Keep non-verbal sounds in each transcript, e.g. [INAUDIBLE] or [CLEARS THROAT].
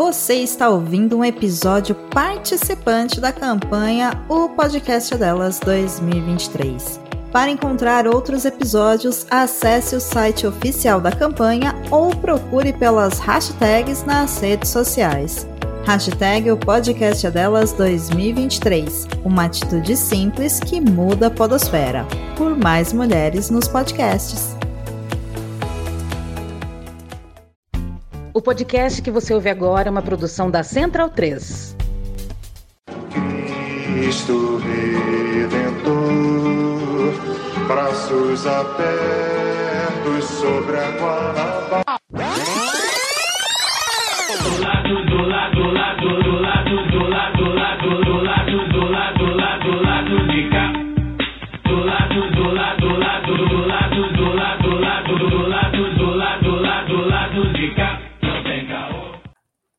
Você está ouvindo um episódio participante da campanha O Podcast Delas 2023. Para encontrar outros episódios, acesse o site oficial da campanha ou procure pelas hashtags nas redes sociais. Hashtag o podcast delas 2023. Uma atitude simples que muda a podosfera. Por mais mulheres nos podcasts. Podcast que você ouve agora é uma produção da Central 3. Cristo Redentor, braços abertos sobre a Guanabara. Do lado, do lado, do lado, do lado,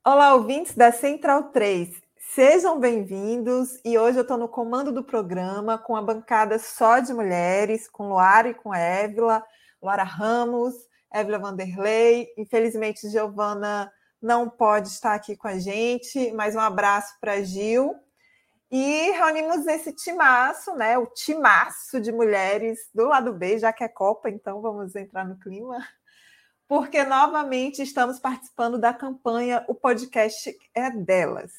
Olá, ouvintes da Central 3. Sejam bem-vindos e hoje eu estou no comando do programa com a bancada só de mulheres, com Luara e com Évila, Luara Ramos, Évila Vanderlei. Infelizmente, Giovana não pode estar aqui com a gente, mas um abraço para Gil. E reunimos esse timaço, né? O timaço de mulheres do lado B, já que é Copa, então vamos entrar no clima porque novamente estamos participando da campanha O Podcast é Delas,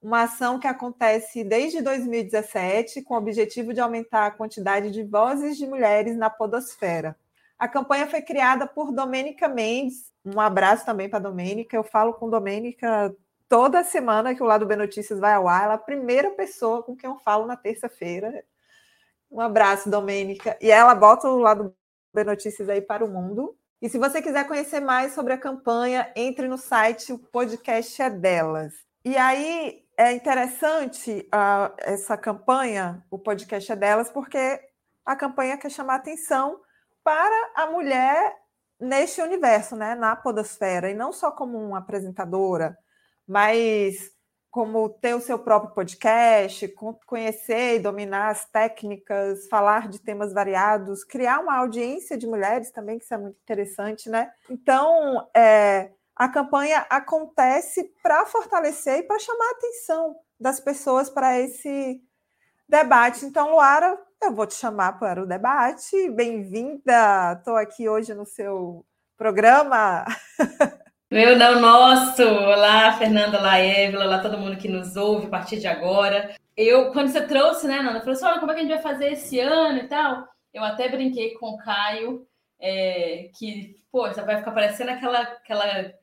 uma ação que acontece desde 2017 com o objetivo de aumentar a quantidade de vozes de mulheres na podosfera. A campanha foi criada por Domênica Mendes. Um abraço também para Domênica. Eu falo com Domênica toda semana que o Lado B Notícias vai ao ar. Ela é a primeira pessoa com quem eu falo na terça-feira. Um abraço, Domênica. E ela bota o Lado B Notícias aí para o mundo. E se você quiser conhecer mais sobre a campanha, entre no site, o podcast é delas. E aí é interessante uh, essa campanha, o podcast é delas, porque a campanha quer chamar atenção para a mulher neste universo, né, na podosfera, e não só como uma apresentadora, mas como ter o seu próprio podcast, conhecer e dominar as técnicas, falar de temas variados, criar uma audiência de mulheres também, que isso é muito interessante, né? Então, é, a campanha acontece para fortalecer e para chamar a atenção das pessoas para esse debate. Então, Luara, eu vou te chamar para o debate. Bem-vinda! Estou aqui hoje no seu programa. [LAUGHS] Meu não, nosso! Olá, Fernanda, olá, Évila, olá todo mundo que nos ouve a partir de agora. Eu, quando você trouxe, né, Nanda, falou assim: olha, como é que a gente vai fazer esse ano e tal? Eu até brinquei com o Caio, é, que, pô, você vai ficar parecendo aquela, aquela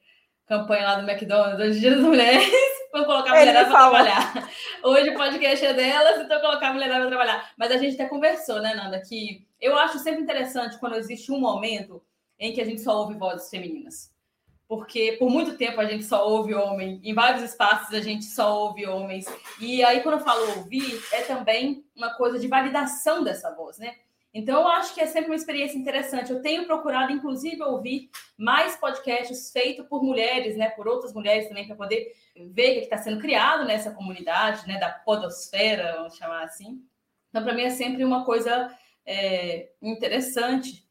campanha lá do McDonald's, hoje Dia das Mulheres, [LAUGHS] vou colocar a mulherada para trabalhar. Hoje o podcast é delas, então colocar a mulherada para trabalhar. Mas a gente até conversou, né, Nanda, que eu acho sempre interessante quando existe um momento em que a gente só ouve vozes femininas porque por muito tempo a gente só ouve homem, em vários espaços a gente só ouve homens. E aí, quando eu falo ouvir, é também uma coisa de validação dessa voz, né? Então, eu acho que é sempre uma experiência interessante. Eu tenho procurado, inclusive, ouvir mais podcasts feitos por mulheres, né? Por outras mulheres também, para poder ver o que está sendo criado nessa comunidade, né? Da podosfera, vamos chamar assim. Então, para mim, é sempre uma coisa é, interessante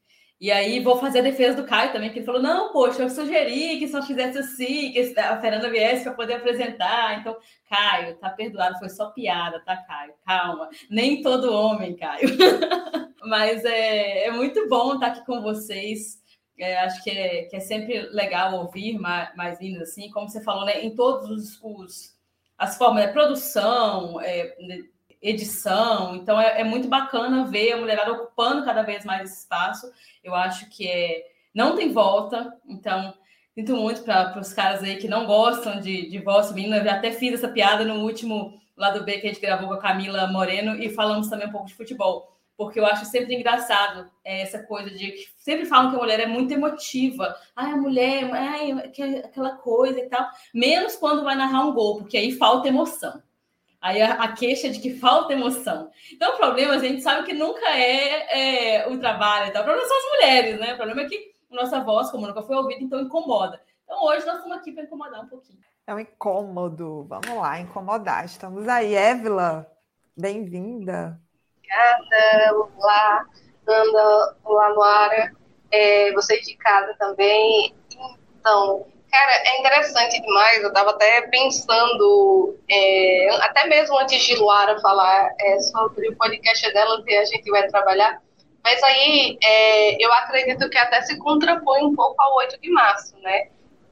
e aí vou fazer a defesa do Caio também, que ele falou: não, poxa, eu sugeri que só fizesse assim, que a Fernanda viesse para poder apresentar. Então, Caio, tá perdoado, foi só piada, tá, Caio? Calma. Nem todo homem, Caio. [LAUGHS] Mas é, é muito bom estar aqui com vocês. É, acho que é, que é sempre legal ouvir mais, mais vindas assim, como você falou, né? Em todos os, os as formas, né? produção, é, edição. Então é, é, muito bacana ver a mulherada ocupando cada vez mais espaço. Eu acho que é não tem volta. Então sinto muito para os caras aí que não gostam de, de voz feminina. Eu até fiz essa piada no último lado B que a gente gravou com a Camila Moreno e falamos também um pouco de futebol. Porque eu acho sempre engraçado essa coisa de que sempre falam que a mulher é muito emotiva. Ai, a mulher, ai, aquela coisa e tal. Menos quando vai narrar um gol, porque aí falta emoção. Aí a, a, queixa de que falta emoção. Então, o problema, a gente sabe que nunca é, é o trabalho, tá? o problema são as mulheres, né? O problema é que a nossa voz, como nunca foi ouvida, então incomoda. Então, hoje nós estamos aqui para incomodar um pouquinho. É um incômodo. Vamos lá, incomodar. Estamos aí. Évila, bem-vinda. Obrigada. Olá, Nanda. Olá, Luara. É, vocês de casa também. Então, Cara, é interessante demais. Eu estava até pensando, é, até mesmo antes de Luara falar é, sobre o podcast dela que a gente vai trabalhar, mas aí é, eu acredito que até se contrapõe um pouco ao 8 de março, né?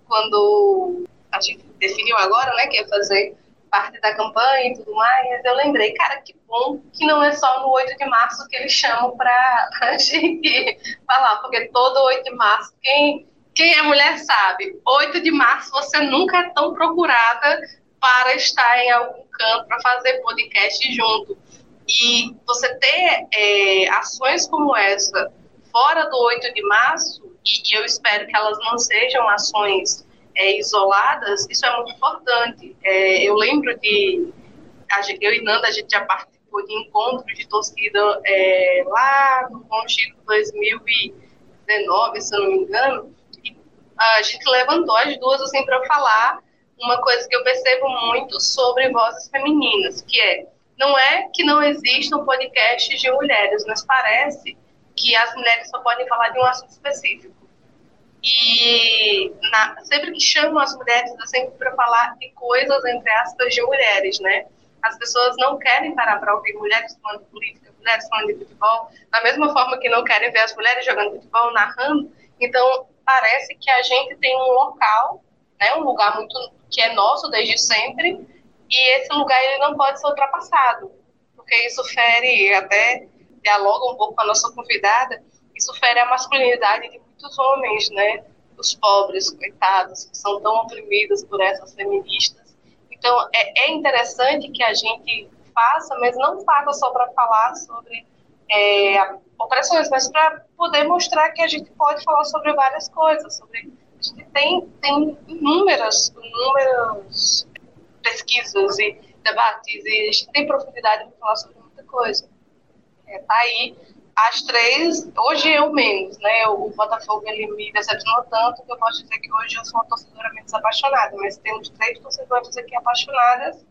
Quando a gente definiu agora, né, que ia fazer parte da campanha e tudo mais, eu lembrei, cara, que bom que não é só no 8 de março que eles chamam para [LAUGHS] a gente falar, porque todo 8 de março, quem quem é mulher sabe, 8 de março você nunca é tão procurada para estar em algum canto para fazer podcast junto. E você ter é, ações como essa fora do 8 de março, e, e eu espero que elas não sejam ações é, isoladas, isso é muito importante. É, eu lembro de. Eu e Nanda, a gente já participou de encontros de torcida é, lá no Bom Chico 2019, se eu não me engano a gente levantou as duas assim para falar uma coisa que eu percebo muito sobre vozes femininas, que é não é que não existam podcasts de mulheres, mas parece que as mulheres só podem falar de um assunto específico. E na, sempre que chamam as mulheres, é sempre para falar de coisas, entre aspas, de mulheres, né? As pessoas não querem parar para ouvir mulheres falando de política, mulheres falando de futebol, da mesma forma que não querem ver as mulheres jogando futebol, narrando. Então, parece que a gente tem um local, né, um lugar muito que é nosso desde sempre, e esse lugar ele não pode ser ultrapassado, porque isso fere, até dialoga um pouco com a nossa convidada, isso fere a masculinidade de muitos homens, né, os pobres, coitados, que são tão oprimidos por essas feministas. Então, é, é interessante que a gente faça, mas não faça só para falar sobre é, opressões, mas para poder mostrar que a gente pode falar sobre várias coisas, sobre a gente tem, tem inúmeras, inúmeras pesquisas e debates e a gente tem profundidade para falar sobre muita coisa. É, tá aí as três, hoje eu menos, né? O Botafogo ele me decepcionou tanto que eu posso dizer que hoje eu sou uma torcedora menos apaixonada, mas temos três torcedores aqui apaixonadas,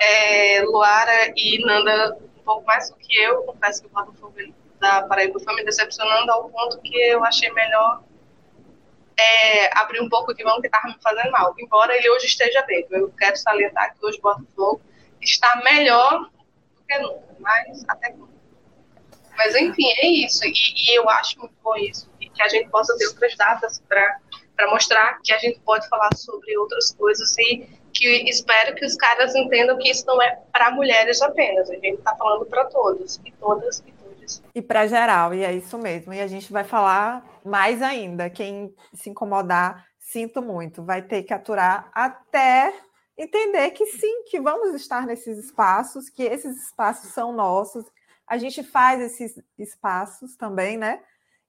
é, Luara e Nanda um pouco mais do que eu, confesso que o Botafogo da Paraíba foi me decepcionando ao ponto que eu achei melhor é, abrir um pouco de mão que estava me fazendo mal. Embora ele hoje esteja bem, eu quero salientar que hoje o Botafogo está melhor do que nunca, mas até nunca. Mas enfim, é isso. E, e, eu acho muito bom isso. Que a gente possa ter outras datas para mostrar que a gente pode falar sobre outras coisas e que espero que os caras entendam que isso não é para mulheres apenas, a gente está falando para todos, e todas e todos. E para geral, e é isso mesmo. E a gente vai falar mais ainda. Quem se incomodar, sinto muito, vai ter que aturar até entender que sim, que vamos estar nesses espaços, que esses espaços são nossos. A gente faz esses espaços também, né?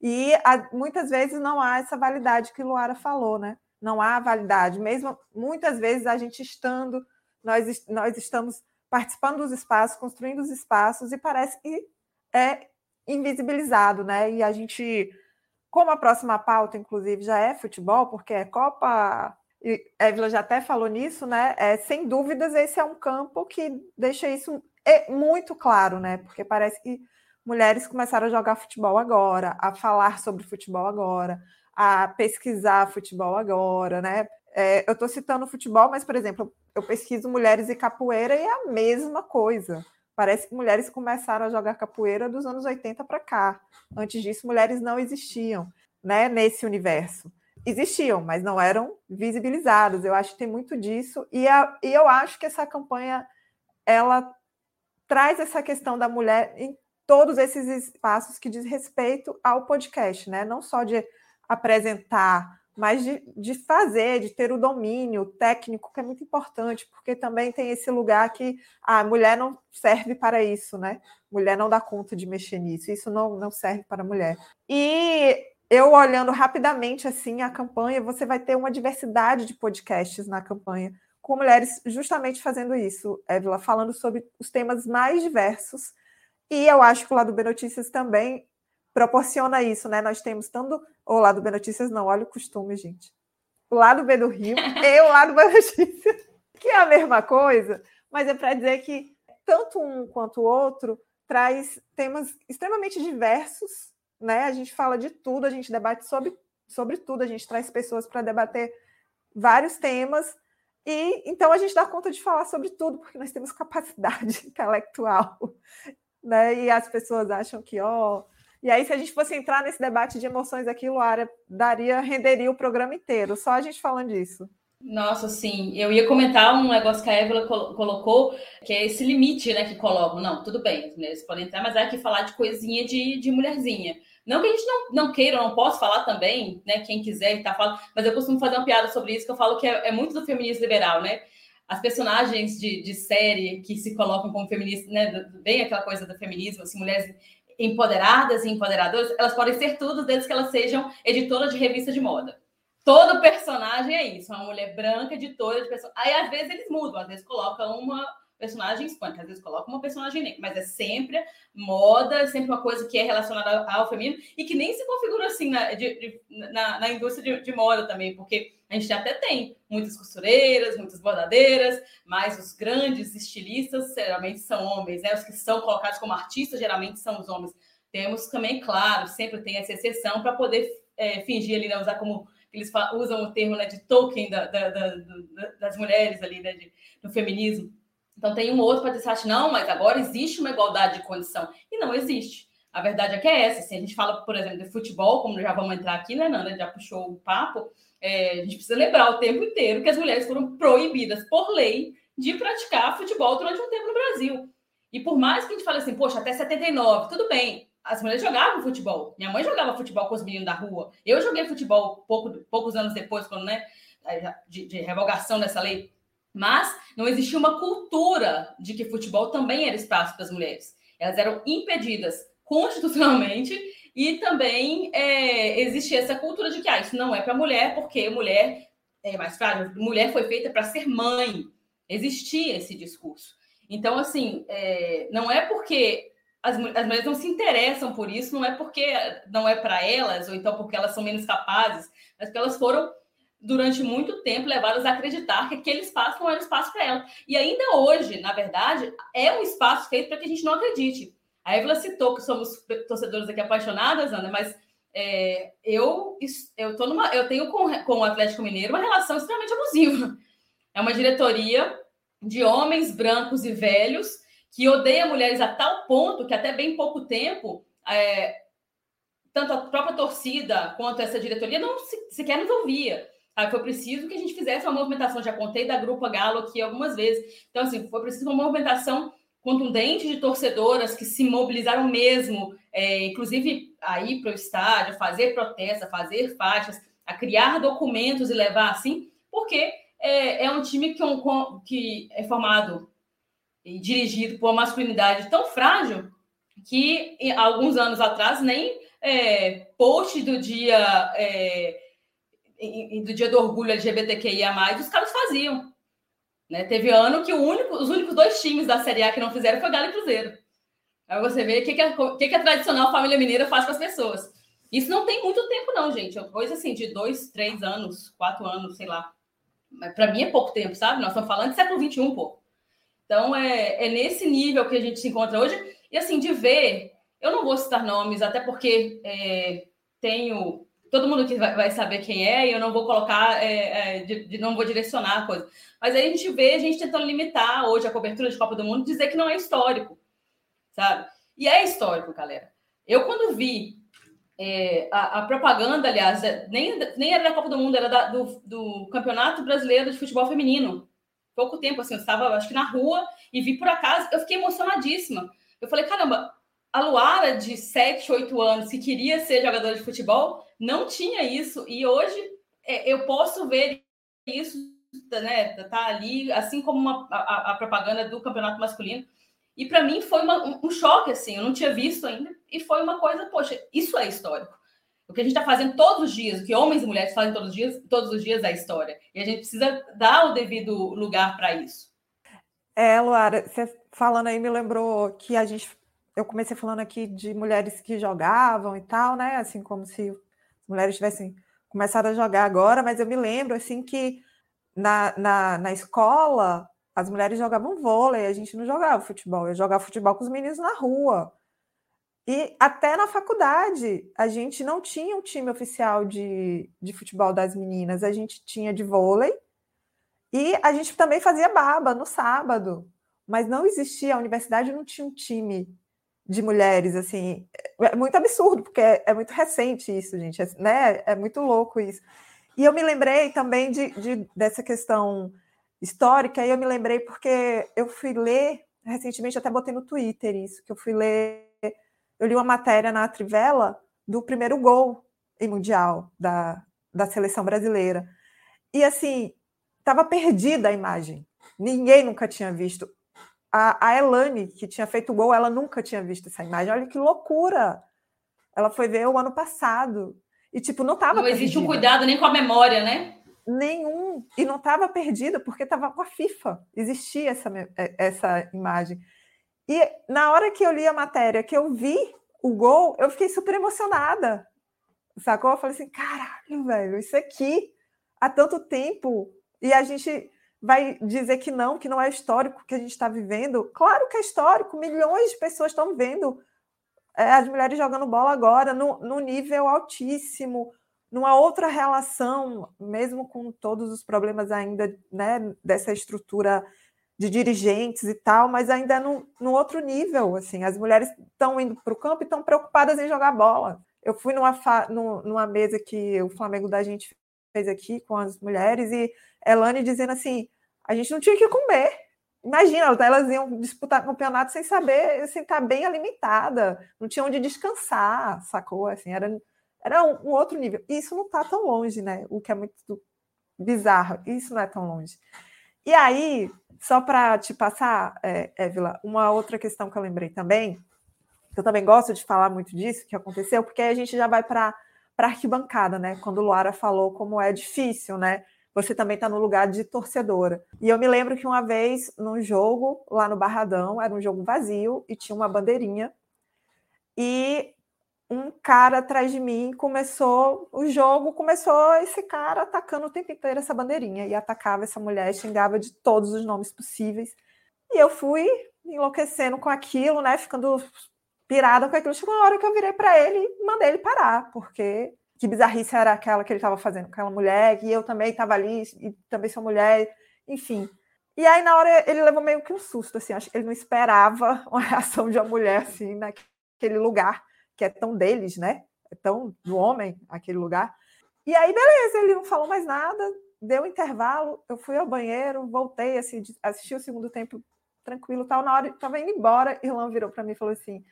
E muitas vezes não há essa validade que Luara falou, né? Não há validade. Mesmo muitas vezes a gente estando, nós, nós estamos participando dos espaços, construindo os espaços e parece que é invisibilizado, né? E a gente, como a próxima pauta, inclusive, já é futebol, porque é Copa. E Évila já até falou nisso, né? É, sem dúvidas, esse é um campo que deixa isso muito claro, né? Porque parece que mulheres começaram a jogar futebol agora, a falar sobre futebol agora, a pesquisar futebol agora, né? É, eu estou citando futebol, mas, por exemplo, eu pesquiso mulheres e capoeira e é a mesma coisa. Parece que mulheres começaram a jogar capoeira dos anos 80 para cá. Antes disso, mulheres não existiam né, nesse universo. Existiam, mas não eram visibilizadas. Eu acho que tem muito disso. E, a, e eu acho que essa campanha ela traz essa questão da mulher em todos esses espaços que diz respeito ao podcast, né? Não só de apresentar, mas de, de fazer, de ter o domínio técnico, que é muito importante, porque também tem esse lugar que a mulher não serve para isso, né? Mulher não dá conta de mexer nisso, isso não, não serve para mulher. E eu olhando rapidamente assim a campanha, você vai ter uma diversidade de podcasts na campanha, com mulheres justamente fazendo isso, Évila, falando sobre os temas mais diversos. E eu acho que o lado B Notícias também proporciona isso, né? Nós temos tanto o lado B Notícias, não, olha o costume, gente. O lado B do Rio [LAUGHS] e o lado B Notícias, que é a mesma coisa, mas é para dizer que tanto um quanto o outro traz temas extremamente diversos, né? A gente fala de tudo, a gente debate sobre, sobre tudo, a gente traz pessoas para debater vários temas e então a gente dá conta de falar sobre tudo, porque nós temos capacidade [LAUGHS] intelectual, né? E as pessoas acham que, ó. E aí, se a gente fosse entrar nesse debate de emoções aqui, Luara, daria, renderia o programa inteiro, só a gente falando disso. Nossa, sim. Eu ia comentar um negócio que a Evelyn colocou, que é esse limite, né, que colocam. Não, tudo bem, as mulheres podem entrar, mas é que falar de coisinha de, de mulherzinha. Não que a gente não, não queira, não possa falar também, né? Quem quiser tá falando, mas eu costumo fazer uma piada sobre isso, que eu falo que é, é muito do feminismo liberal, né? As personagens de, de série que se colocam como feministas, né? Bem aquela coisa do feminismo, assim, mulheres empoderadas e empoderadoras, elas podem ser tudo desde que elas sejam editoras de revista de moda. Todo personagem é isso, uma mulher branca, editora de pessoa. Aí às vezes eles mudam, às vezes colocam uma personagem hispânica, às vezes coloca uma personagem negra, mas é sempre moda, é sempre uma coisa que é relacionada ao feminino e que nem se configura assim na, de, de, na, na indústria de, de, moda também, porque a gente até tem muitas costureiras, muitas bordadeiras, mas os grandes estilistas geralmente são homens, né? Os que são colocados como artistas geralmente são os homens. Temos também, claro, sempre tem essa exceção para poder é, fingir ali, né, usar como eles usam o termo né, de token da, da, da, das mulheres ali, né, de, do feminismo. Então tem um outro para dizer assim, não, mas agora existe uma igualdade de condição. E não existe. A verdade é que é essa. Se a gente fala, por exemplo, de futebol, como já vamos entrar aqui, né, Nanda? Já puxou o papo. É, a gente precisa lembrar o tempo inteiro que as mulheres foram proibidas por lei de praticar futebol durante um tempo no Brasil. E por mais que a gente fale assim, poxa, até 79, tudo bem, as mulheres jogavam futebol. Minha mãe jogava futebol com os meninos da rua. Eu joguei futebol pouco, poucos anos depois, quando, né, de, de revogação dessa lei. Mas não existia uma cultura de que futebol também era espaço para as mulheres. Elas eram impedidas constitucionalmente e também é, existia essa cultura de que ah, isso não é para mulher, porque mulher é mais frágil, mulher foi feita para ser mãe. Existia esse discurso. Então, assim, é, não é porque as, as mulheres não se interessam por isso, não é porque não é para elas, ou então porque elas são menos capazes, mas porque elas foram durante muito tempo levadas a acreditar que aquele espaço não era espaço para ela. E ainda hoje, na verdade, é um espaço feito para que a gente não acredite. A Evelyn citou que somos torcedores aqui apaixonadas, Ana, mas é, eu, eu, tô numa, eu tenho com, com o Atlético Mineiro uma relação extremamente abusiva. É uma diretoria de homens brancos e velhos que odeia mulheres a tal ponto que até bem pouco tempo é, tanto a própria torcida quanto essa diretoria não se, sequer nos ouvia. Aí foi preciso que a gente fizesse uma movimentação, já contei da Grupo Galo aqui algumas vezes. Então, assim, foi preciso uma movimentação contundente de torcedoras que se mobilizaram mesmo, é, inclusive a ir para o estádio, fazer protesta, fazer faixas, a criar documentos e levar assim, porque é, é um time que, um, que é formado e dirigido por uma masculinidade tão frágil que alguns anos atrás nem é, post do dia é, e, do dia do orgulho LGBTQIA+, os caras faziam. Né? Teve ano que único, os únicos dois times da Série A que não fizeram foi Galo e Cruzeiro. Aí você vê o que, que, a, que, que a tradicional família mineira faz com as pessoas. Isso não tem muito tempo, não, gente. É coisa assim, de dois, três anos, quatro anos, sei lá. Mas para mim é pouco tempo, sabe? Nós estamos falando de século XXI, pô. Então é, é nesse nível que a gente se encontra hoje. E assim, de ver, eu não vou citar nomes, até porque é, tenho todo mundo que vai, saber quem é, e eu não vou colocar, é, é, de, de, não vou direcionar a coisa. Mas aí a gente vê a gente tentando limitar hoje a cobertura de Copa do Mundo, dizer que não é histórico, sabe? E é histórico, galera. Eu, quando vi é, a, a, propaganda, aliás, é, nem, nem era da Copa do Mundo, era da, do, do Campeonato Brasileiro de Futebol Feminino. Pouco tempo, assim, eu estava, acho que na rua, e vi por acaso, eu fiquei emocionadíssima. Eu falei, caramba, a Luara, de 7, 8 anos, que queria ser jogadora de futebol, não tinha isso e hoje é, eu posso ver isso, né? Tá ali, assim como uma, a, a propaganda do campeonato masculino. E para mim foi uma, um, um, choque, assim, eu não tinha visto ainda, e foi uma coisa, poxa, isso é histórico. O que a gente está fazendo todos os dias, o que homens e mulheres fazem todos os dias, todos os dias é história. E a gente precisa dar o devido lugar para isso. É, Luara, você falando aí me lembrou que a gente. Eu comecei falando aqui de mulheres que jogavam e tal, né? Assim como se mulheres tivessem começado a jogar agora, mas eu me lembro assim que na, na, na escola as mulheres jogavam vôlei, a gente não jogava futebol, eu jogava futebol com os meninos na rua. E até na faculdade, a gente não tinha um time oficial de, de futebol das meninas, a gente tinha de vôlei e a gente também fazia baba no sábado, mas não existia, a universidade não tinha um time de mulheres, assim, é muito absurdo, porque é, é muito recente isso, gente, é, né? É muito louco isso. E eu me lembrei também de, de, dessa questão histórica, e eu me lembrei porque eu fui ler, recentemente até botei no Twitter isso, que eu fui ler eu li uma matéria na Trivela do primeiro gol em Mundial da, da seleção brasileira. E assim, estava perdida a imagem. Ninguém nunca tinha visto. A, a Elane, que tinha feito o gol, ela nunca tinha visto essa imagem. Olha que loucura! Ela foi ver o ano passado. E, tipo, não estava. Não existe um cuidado nem com a memória, né? Nenhum. E não estava perdida, porque estava com a FIFA. Existia essa, essa imagem. E na hora que eu li a matéria, que eu vi o gol, eu fiquei super emocionada. Sacou? Eu falei assim: caralho, velho, isso aqui há tanto tempo. E a gente vai dizer que não, que não é histórico que a gente está vivendo. Claro que é histórico, milhões de pessoas estão vendo é, as mulheres jogando bola agora no, no nível altíssimo, numa outra relação, mesmo com todos os problemas ainda né, dessa estrutura de dirigentes e tal, mas ainda no, no outro nível, assim, as mulheres estão indo para o campo e estão preocupadas em jogar bola. Eu fui numa, numa mesa que o Flamengo da gente fez aqui com as mulheres e Elane dizendo assim, a gente não tinha que comer. Imagina, elas iam disputar campeonato sem saber, sem estar bem alimentada, não tinha onde descansar, sacou? Assim, era, era um, um outro nível. E isso não está tão longe, né? O que é muito bizarro, isso não é tão longe. E aí, só para te passar, é, Évila, uma outra questão que eu lembrei também, que eu também gosto de falar muito disso, que aconteceu, porque aí a gente já vai para a arquibancada, né? Quando Luara falou como é difícil, né? Você também está no lugar de torcedora. E eu me lembro que uma vez, num jogo lá no Barradão, era um jogo vazio e tinha uma bandeirinha. E um cara atrás de mim começou o jogo, começou esse cara atacando o tempo inteiro essa bandeirinha e atacava essa mulher, xingava de todos os nomes possíveis. E eu fui enlouquecendo com aquilo, né, ficando pirada com aquilo. Chegou uma hora que eu virei para ele e mandei ele parar, porque que bizarrice era aquela que ele estava fazendo com aquela mulher, e eu também estava ali e também sou mulher, enfim. E aí na hora ele levou meio que um susto assim, acho que ele não esperava [LAUGHS] uma reação de uma mulher assim naquele lugar que é tão deles, né? É tão do homem aquele lugar. E aí, beleza, ele não falou mais nada, deu um intervalo, eu fui ao banheiro, voltei, assim, assisti o segundo tempo tranquilo, tal. Na hora estava indo embora, Irlan virou para mim e falou assim: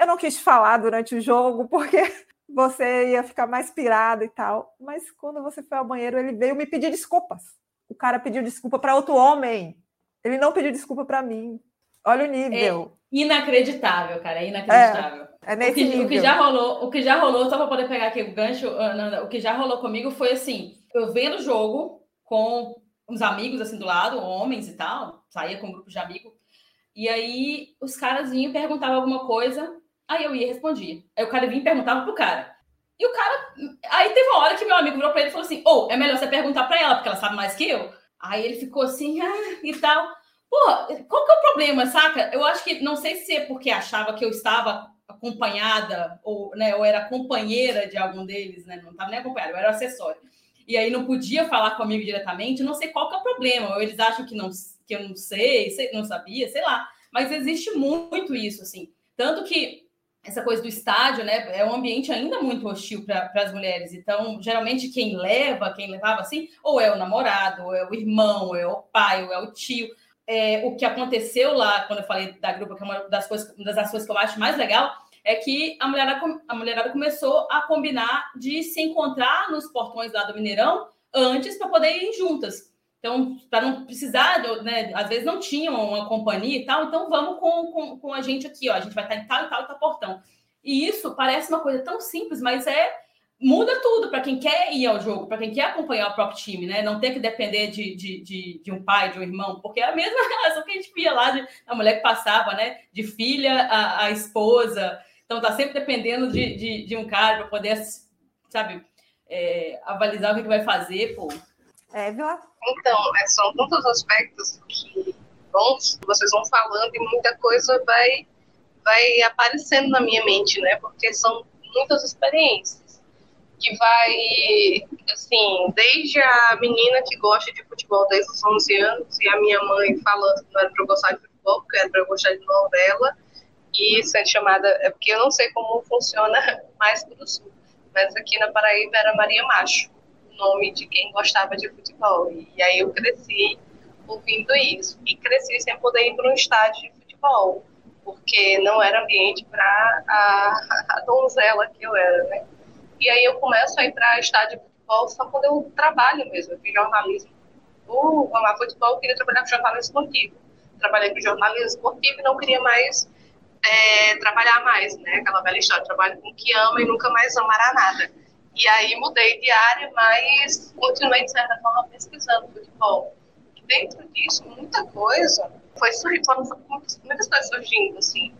Eu não quis falar durante o jogo, porque você ia ficar mais pirada e tal. Mas quando você foi ao banheiro, ele veio me pedir desculpas. O cara pediu desculpa para outro homem. Ele não pediu desculpa para mim. Olha o nível. É inacreditável, cara, é inacreditável. É, é nesse o, que, nível. o que já rolou, o que já rolou, só para poder pegar aqui o gancho, o que já rolou comigo foi assim, eu vendo o jogo com uns amigos assim do lado, homens e tal, saía com um grupo de amigos, e aí os caras vinham perguntavam alguma coisa, aí eu ia e respondia. Aí o cara vinha e perguntava pro cara. E o cara. Aí teve uma hora que meu amigo virou pra ele e falou assim: Ou, oh, é melhor você perguntar pra ela, porque ela sabe mais que eu. Aí ele ficou assim, ah, e tal. Pô, qual que é o problema, saca? Eu acho que, não sei se é porque achava que eu estava acompanhada, ou, né, ou era companheira de algum deles, né? Não estava nem acompanhada, eu era acessório. E aí não podia falar comigo diretamente, não sei qual que é o problema. Ou eles acham que, não, que eu não sei, sei, não sabia, sei lá. Mas existe muito isso, assim. Tanto que essa coisa do estádio, né, é um ambiente ainda muito hostil para as mulheres. Então, geralmente, quem leva, quem levava assim, ou é o namorado, ou é o irmão, ou é o pai, ou é o tio é, o que aconteceu lá, quando eu falei da grupo, que é uma das coisas, uma das coisas que eu acho mais legal, é que a mulherada, a mulherada começou a combinar de se encontrar nos portões lá do Mineirão antes para poder ir juntas. Então, para não precisar, né, às vezes não tinham uma companhia e tal, então vamos com, com, com a gente aqui, ó, a gente vai estar em tal e tal tal portão. E isso parece uma coisa tão simples, mas é muda tudo para quem quer ir ao jogo, para quem quer acompanhar o próprio time, né? Não ter que depender de, de, de, de, um pai, de um irmão, porque é a mesma [LAUGHS] relação que a gente via lá, de, a mulher que passava, né? De filha a, a esposa. Então tá sempre dependendo de, de, de um cara para poder, sabe, é, avalizar o que, que vai fazer, pô. É, viu? Então, é, são tantos aspectos que vocês vão falando e muita coisa vai vai aparecendo na minha mente, né? Porque são muitas experiências que vai, assim, desde a menina que gosta de futebol desde os 11 anos e a minha mãe falando que não era para eu gostar de futebol, porque era para eu gostar de novela, e sendo chamada, é porque eu não sei como funciona [LAUGHS] mais para o sul, mas aqui na Paraíba era Maria Macho, nome de quem gostava de futebol. E aí eu cresci ouvindo isso. E cresci sem poder ir para um estádio de futebol, porque não era ambiente para a, [LAUGHS] a donzela que eu era, né? E aí eu começo a ir para estádio de futebol só quando eu trabalho mesmo, eu jornalismo. Ou amar futebol, eu queria trabalhar com jornalismo esportivo. Trabalhei com jornalismo esportivo e não queria mais é, trabalhar mais, né? Aquela velha história, trabalho com o que ama e nunca mais amará nada. E aí mudei de área, mas continuei, de certa forma, pesquisando futebol. Dentro disso, muita coisa foi surgindo, foram muitas, muitas coisas surgindo, assim.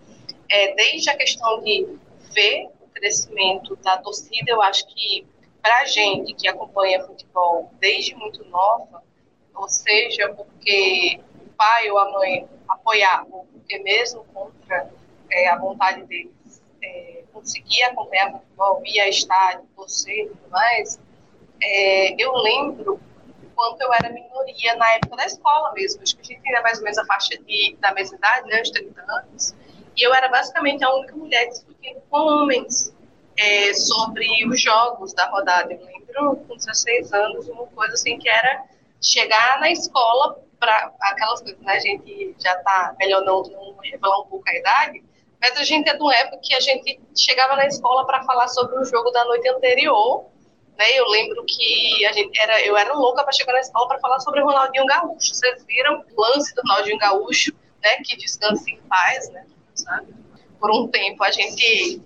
É, desde a questão de ver o crescimento da torcida, eu acho que para a gente que acompanha futebol desde muito nova, ou seja, porque o pai ou a mãe apoiavam, porque mesmo contra é, a vontade deles é, conseguir acompanhar futebol, via estádio, torcer e tudo mais, é, eu lembro quanto eu era minoria na época da escola mesmo. Acho que a gente tinha mais ou menos a faixa de, da mesma idade, né, uns 30 anos. E eu era basicamente a única mulher discutindo com homens é, sobre os jogos da rodada. Eu lembro, com 16 anos, uma coisa assim que era chegar na escola para aquelas coisas, né? A gente já tá, melhor não, não revelar um pouco a idade, mas a gente é de uma época que a gente chegava na escola para falar sobre o jogo da noite anterior. Né? Eu lembro que a gente era, eu era louca para chegar na escola para falar sobre o Ronaldinho Gaúcho. Vocês viram o lance do Ronaldinho Gaúcho, né? Que descanse em paz, né? Sabe? Por um tempo a gente,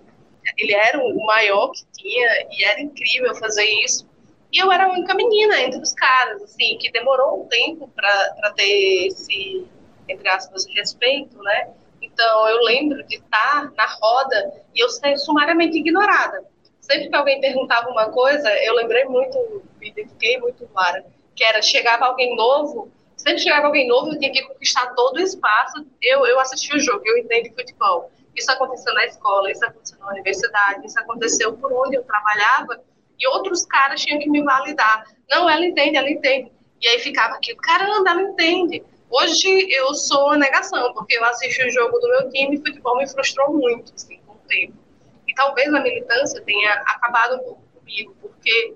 ele era o maior que tinha e era incrível fazer isso. E eu era a única menina entre os caras, assim, que demorou um tempo para ter esse, entre aspas, respeito, né? Então, eu lembro de estar na roda e eu ser sumariamente ignorada. Sempre que alguém perguntava uma coisa, eu lembrei muito, me identifiquei muito, Lara, que era, chegava alguém novo, sempre chegava alguém novo, eu tinha que conquistar todo o espaço. Eu, eu assisti o jogo, eu entendo futebol. Isso aconteceu na escola, isso aconteceu na universidade, isso aconteceu por onde eu trabalhava, e outros caras tinham que me validar. Não, ela entende, ela entende. E aí ficava aquilo, caramba, ela entende. Hoje eu sou negação, porque eu assisti o jogo do meu time e futebol me frustrou muito, assim, com o tempo. E talvez a militância tenha acabado um pouco comigo, porque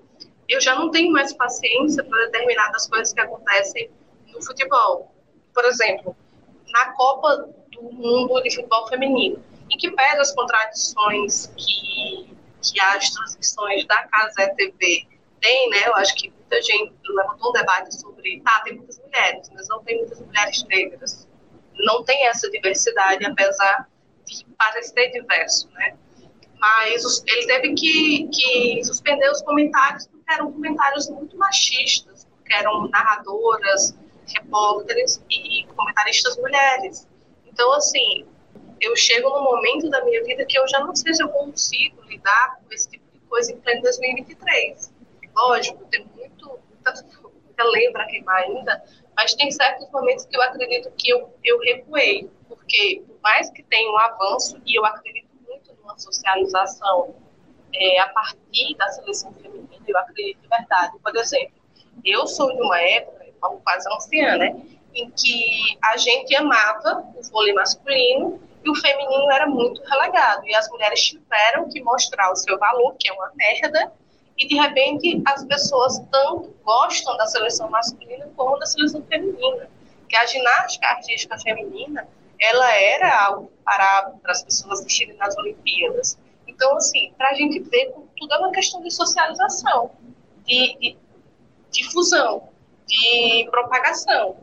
eu já não tenho mais paciência para determinadas coisas que acontecem no futebol. Por exemplo, na Copa do Mundo de Futebol Feminino, em que pesa as contradições que, que as transmissões da Casa TV têm, né? Eu acho que muita gente levantou um debate sobre, tá, tem muitas mulheres, mas não tem muitas mulheres negras. Não tem essa diversidade, apesar de parecer diverso, né? Mas ele teve que, que suspender os comentários porque eram comentários muito machistas, porque eram narradoras, repórteres e comentaristas mulheres. Então, assim, eu chego num momento da minha vida que eu já não sei se eu consigo lidar com esse tipo de coisa em pleno 2023. Lógico, tem muita, muita lei para queimar ainda, mas tem certos momentos que eu acredito que eu, eu recuei, porque por mais que tenha um avanço, e eu acredito muito numa socialização é, a partir da seleção feminina, eu acredito de verdade. Por exemplo, eu sou de uma época, quase anciã, né, em que a gente amava o vôlei masculino e o feminino era muito relegado. E as mulheres tiveram que mostrar o seu valor, que é uma merda, e de repente as pessoas tanto gostam da seleção masculina como da seleção feminina. Que a ginástica artística feminina, ela era algo para, para as pessoas assistirem nas Olimpíadas. Então, assim, para a gente ver, tudo é uma questão de socialização, de, de difusão, de propagação.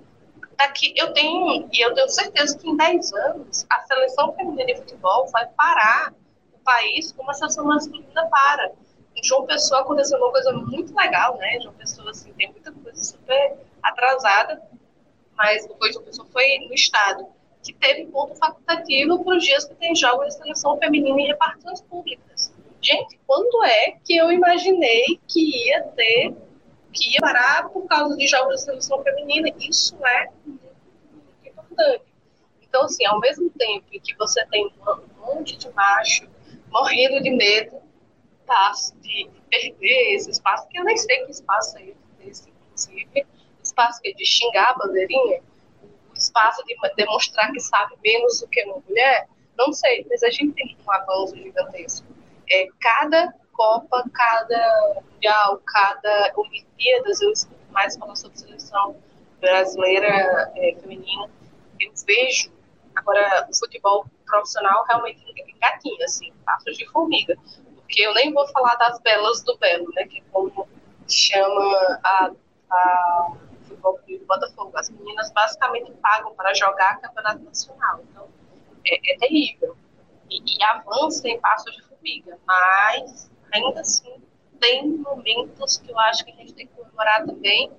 Daqui, eu tenho, e eu tenho certeza que em 10 anos, a seleção feminina de futebol vai parar o país como a seleção masculina para em João Pessoa aconteceu uma coisa muito legal, né? João Pessoa, assim, tem muita coisa super atrasada, mas que João Pessoa foi no Estado, que teve ponto facultativo para os dias que tem jogos de seleção feminina em repartições públicas. Gente, quando é que eu imaginei que ia ter, que ia parar por causa de jogos de seleção feminina? Isso é muito, muito importante. Então, assim, ao mesmo tempo que você tem uma monte de macho morrendo de medo tá, de perder esse espaço, que eu nem sei que espaço é esse, inclusive, espaço de xingar a bandeirinha, o espaço de demonstrar que sabe menos do que uma mulher, não sei, mas a gente tem um avanço gigantesco. É, cada Copa, cada Mundial, cada Olimpíadas, eu escuto mais falar sobre seleção brasileira é, feminina, eu vejo agora o futebol profissional realmente engatinha, assim, passos de formiga. Porque eu nem vou falar das belas do Belo, né? Que é como chama a, a futebol Botafogo. As meninas basicamente pagam para jogar campeonato nacional. Então, é, é terrível. E, e avança em passos de formiga. Mas, ainda assim, tem momentos que eu acho que a gente tem que comemorar também,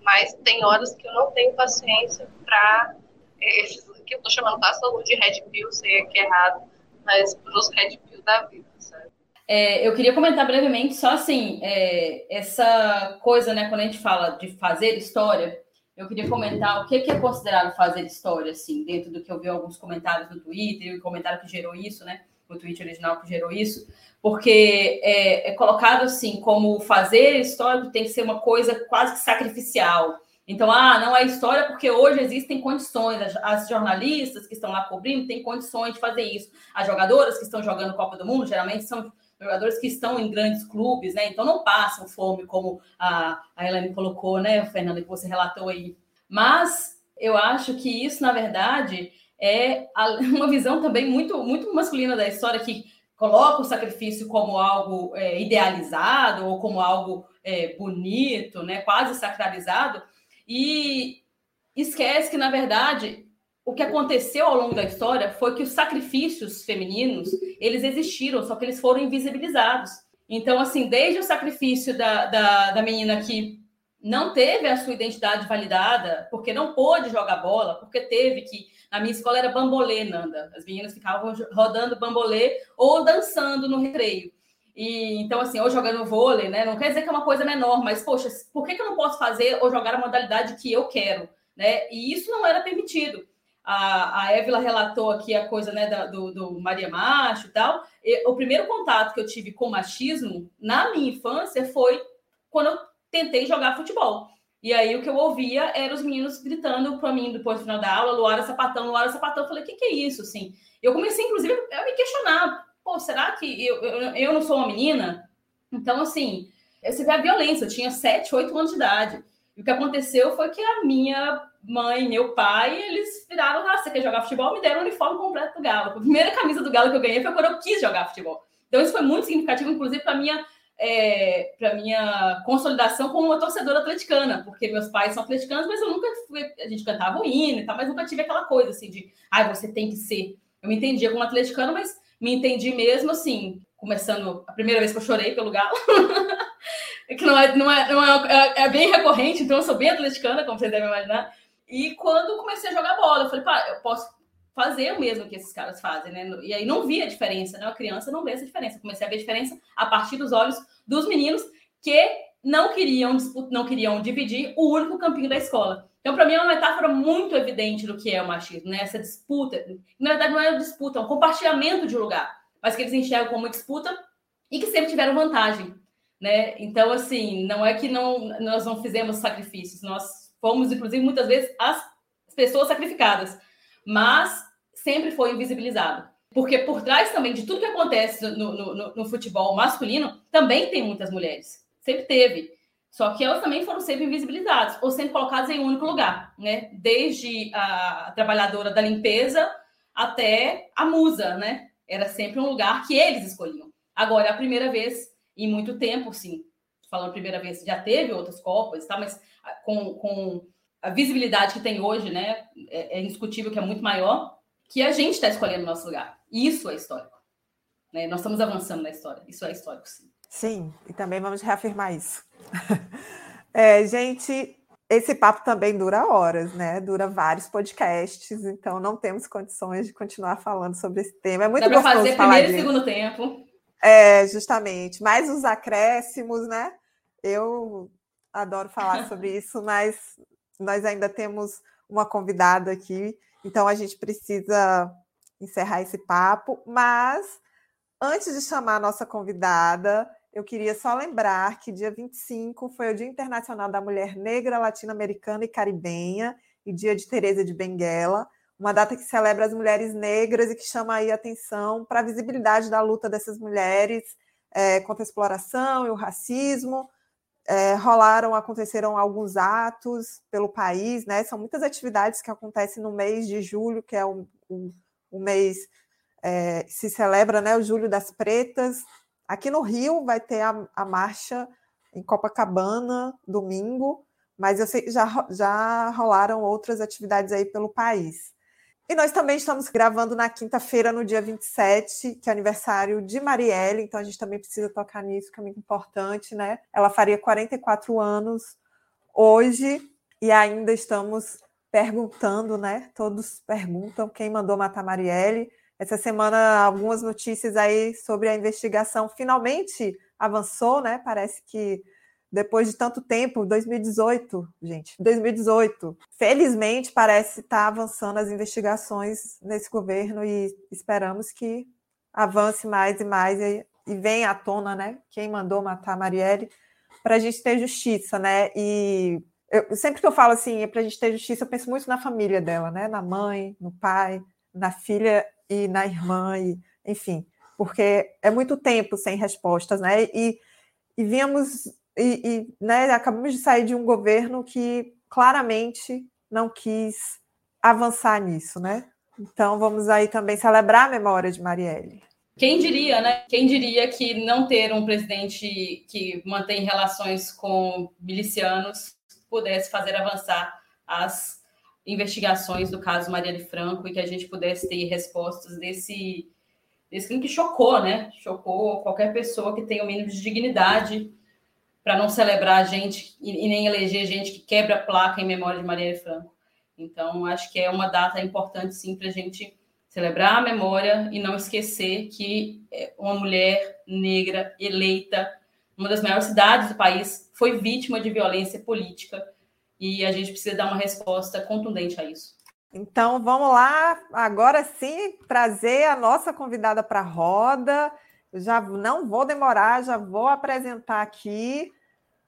mas tem horas que eu não tenho paciência para é, esses que eu estou chamando saúde de Red Pill, sei que é errado, mas para os Red Pill da vida, sabe? É, eu queria comentar brevemente, só assim, é, essa coisa, né, quando a gente fala de fazer história, eu queria comentar o que, é considerado fazer história, assim, dentro do que eu vi alguns comentários no Twitter, o comentário que gerou isso, né, o tweet original que gerou isso, porque é, é colocado assim como fazer história tem que ser uma coisa quase que sacrificial, então, ah, não é história porque hoje existem condições. As jornalistas que estão lá cobrindo têm condições de fazer isso. As jogadoras que estão jogando Copa do Mundo geralmente são jogadores que estão em grandes clubes, né? Então não passam fome, como a, a Helene colocou, né, Fernanda, que você relatou aí. Mas eu acho que isso, na verdade, é [LAUGHS] uma visão também muito, muito masculina da história que coloca o sacrifício como algo é, idealizado ou como algo é, bonito, né, quase sacralizado, e esquece que, na verdade, o que aconteceu ao longo da história foi que os sacrifícios femininos, eles existiram, só que eles foram invisibilizados. Então, assim, desde o sacrifício da, da, da menina que não teve a sua identidade validada, porque não pôde jogar bola, porque teve que. Na minha escola era bambolê, Nanda. As meninas ficavam rodando bambolê ou dançando no recreio. E então, assim, ou jogando vôlei, né? Não quer dizer que é uma coisa menor, mas, poxa, por que, que eu não posso fazer ou jogar a modalidade que eu quero? Né? E isso não era permitido. A, a Évila relatou aqui a coisa né, da, do, do Maria Macho e tal. E, o primeiro contato que eu tive com machismo na minha infância foi quando eu tentei jogar futebol. E aí o que eu ouvia eram os meninos gritando para mim depois do final da aula, Luara Sapatão, Luara Sapatão. Eu falei, o que, que é isso? Assim, eu comecei, inclusive, a me questionar pô, será que eu, eu, eu não sou uma menina? Então, assim, você vê a violência. Eu tinha 7, 8 anos de idade. E o que aconteceu foi que a minha mãe, meu pai, eles viraram, ah, você quer jogar futebol? Me deram o uniforme completo do Galo. A primeira camisa do Galo que eu ganhei foi quando eu quis jogar futebol. Então, isso foi muito significativo, inclusive, para minha é, para minha consolidação como uma torcedora atleticana, porque meus pais são atleticanos, mas eu nunca fui, a gente cantava o hino e tal, mas nunca tive aquela coisa assim de, ah, você tem que ser. Eu me entendia como atleticano, mas me entendi mesmo assim, começando a primeira vez que eu chorei pelo Galo. [LAUGHS] é que não é, não é, não é, é, é, bem recorrente, então eu sou bem atleticana, como vocês devem imaginar. E quando comecei a jogar bola, eu falei, pá, eu posso fazer o mesmo que esses caras fazem, né? E aí não via a diferença, né? A criança não vê essa diferença. comecei a ver a diferença a partir dos olhos dos meninos que não queriam não queriam dividir o único campinho da escola. Então, para mim, é uma metáfora muito evidente do que é o machismo, né? Essa disputa. Na verdade, não é uma disputa, é um compartilhamento de lugar, mas que eles enxergam como disputa e que sempre tiveram vantagem, né? Então, assim, não é que não, nós não fizemos sacrifícios, nós fomos, inclusive, muitas vezes as pessoas sacrificadas, mas sempre foi invisibilizado. Porque por trás também de tudo que acontece no, no, no futebol masculino, também tem muitas mulheres. Sempre teve. Só que elas também foram sempre invisibilizadas, ou sempre colocadas em um único lugar, né? Desde a trabalhadora da limpeza até a musa, né? Era sempre um lugar que eles escolhiam. Agora, é a primeira vez em muito tempo, sim. Falando primeira vez, já teve outras Copas, tá? mas com, com a visibilidade que tem hoje, né? É, é indiscutível que é muito maior, que a gente está escolhendo o nosso lugar. E isso é histórico. Né? Nós estamos avançando na história. Isso é histórico, sim. Sim, e também vamos reafirmar isso. [LAUGHS] É, gente, esse papo também dura horas, né? Dura vários podcasts, então não temos condições de continuar falando sobre esse tema. É muito Dá gostoso fazer falar primeiro e segundo tempo. É, justamente. Mais os acréscimos, né? Eu adoro falar sobre [LAUGHS] isso, mas nós ainda temos uma convidada aqui, então a gente precisa encerrar esse papo, mas antes de chamar a nossa convidada, eu queria só lembrar que dia 25 foi o Dia Internacional da Mulher Negra, Latino-Americana e Caribenha e Dia de Teresa de Benguela, uma data que celebra as mulheres negras e que chama aí atenção para a visibilidade da luta dessas mulheres é, contra a exploração e o racismo. É, rolaram, aconteceram alguns atos pelo país, né? São muitas atividades que acontecem no mês de julho, que é o, o, o mês é, se celebra, né? O Julho das Pretas. Aqui no Rio vai ter a, a marcha em Copacabana domingo, mas eu sei que já, já rolaram outras atividades aí pelo país. E nós também estamos gravando na quinta-feira, no dia 27, que é aniversário de Marielle, então a gente também precisa tocar nisso, que é muito importante, né? Ela faria 44 anos hoje e ainda estamos perguntando, né? Todos perguntam quem mandou matar Marielle. Essa semana, algumas notícias aí sobre a investigação finalmente avançou, né? Parece que depois de tanto tempo, 2018, gente, 2018. Felizmente, parece estar avançando as investigações nesse governo e esperamos que avance mais e mais e, e venha à tona, né? Quem mandou matar a Marielle, para a gente ter justiça, né? E eu, sempre que eu falo assim, para a gente ter justiça, eu penso muito na família dela, né? Na mãe, no pai, na filha e na irmã, e, enfim, porque é muito tempo sem respostas, né? E, e vimos e, e né, acabamos de sair de um governo que claramente não quis avançar nisso, né? Então vamos aí também celebrar a memória de Marielle. Quem diria, né? Quem diria que não ter um presidente que mantém relações com milicianos pudesse fazer avançar as investigações do caso Marielle Franco e que a gente pudesse ter respostas desse, desse crime que chocou, né? Chocou qualquer pessoa que tenha o um mínimo de dignidade para não celebrar gente e, e, nem eleger gente que quebra a placa em memória de Marielle Franco. Então, acho que é uma data importante, sim, para a gente celebrar a memória e não esquecer que é, uma mulher negra eleita, uma das maiores cidades do país, foi vítima de violência política e a gente precisa dar uma resposta contundente a isso. Então, vamos lá, agora sim, trazer a nossa convidada para a roda já não vou demorar, já vou apresentar aqui.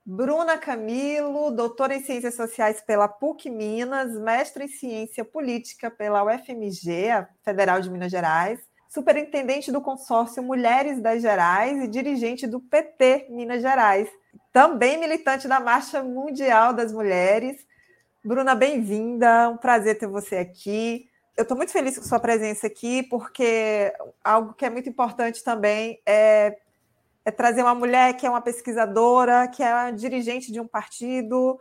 Bruna Camilo, doutora em Ciências Sociais pela PUC Minas, mestre em Ciência Política pela UFMG, a Federal de Minas Gerais, superintendente do consórcio Mulheres das Gerais e dirigente do PT Minas Gerais, também militante da Marcha Mundial das Mulheres. Bruna, bem-vinda, um prazer ter você aqui eu estou muito feliz com sua presença aqui, porque algo que é muito importante também é, é, trazer uma mulher que é uma pesquisadora, que é dirigente de um partido,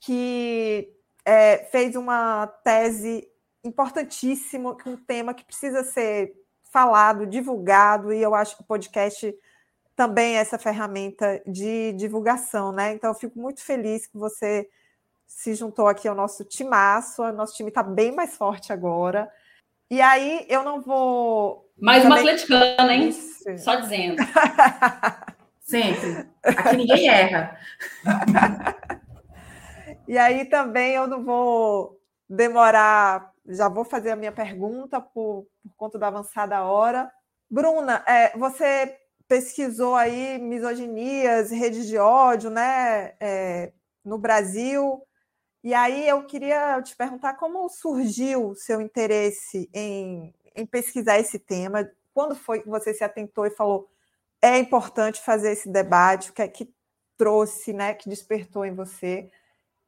que é, fez uma tese importantíssima, um tema que precisa ser falado, divulgado, e eu acho que o podcast também é essa ferramenta de divulgação, né? Então, eu fico muito feliz que você se juntou aqui ao nosso timaço. O nosso time está bem mais forte agora. E aí eu não vou. Mais uma atleticana, hein? Isso. Só dizendo. [LAUGHS] Sempre. Aqui ninguém erra. [LAUGHS] e aí também eu não vou demorar, já vou fazer a minha pergunta por, por conta da avançada hora. Bruna, é, você pesquisou aí misoginias, redes de ódio, né, é, no Brasil. E aí eu queria te perguntar como surgiu o seu interesse em, em pesquisar esse tema? Quando foi que você se atentou e falou é importante fazer esse debate? O que é que trouxe, né, que despertou em você?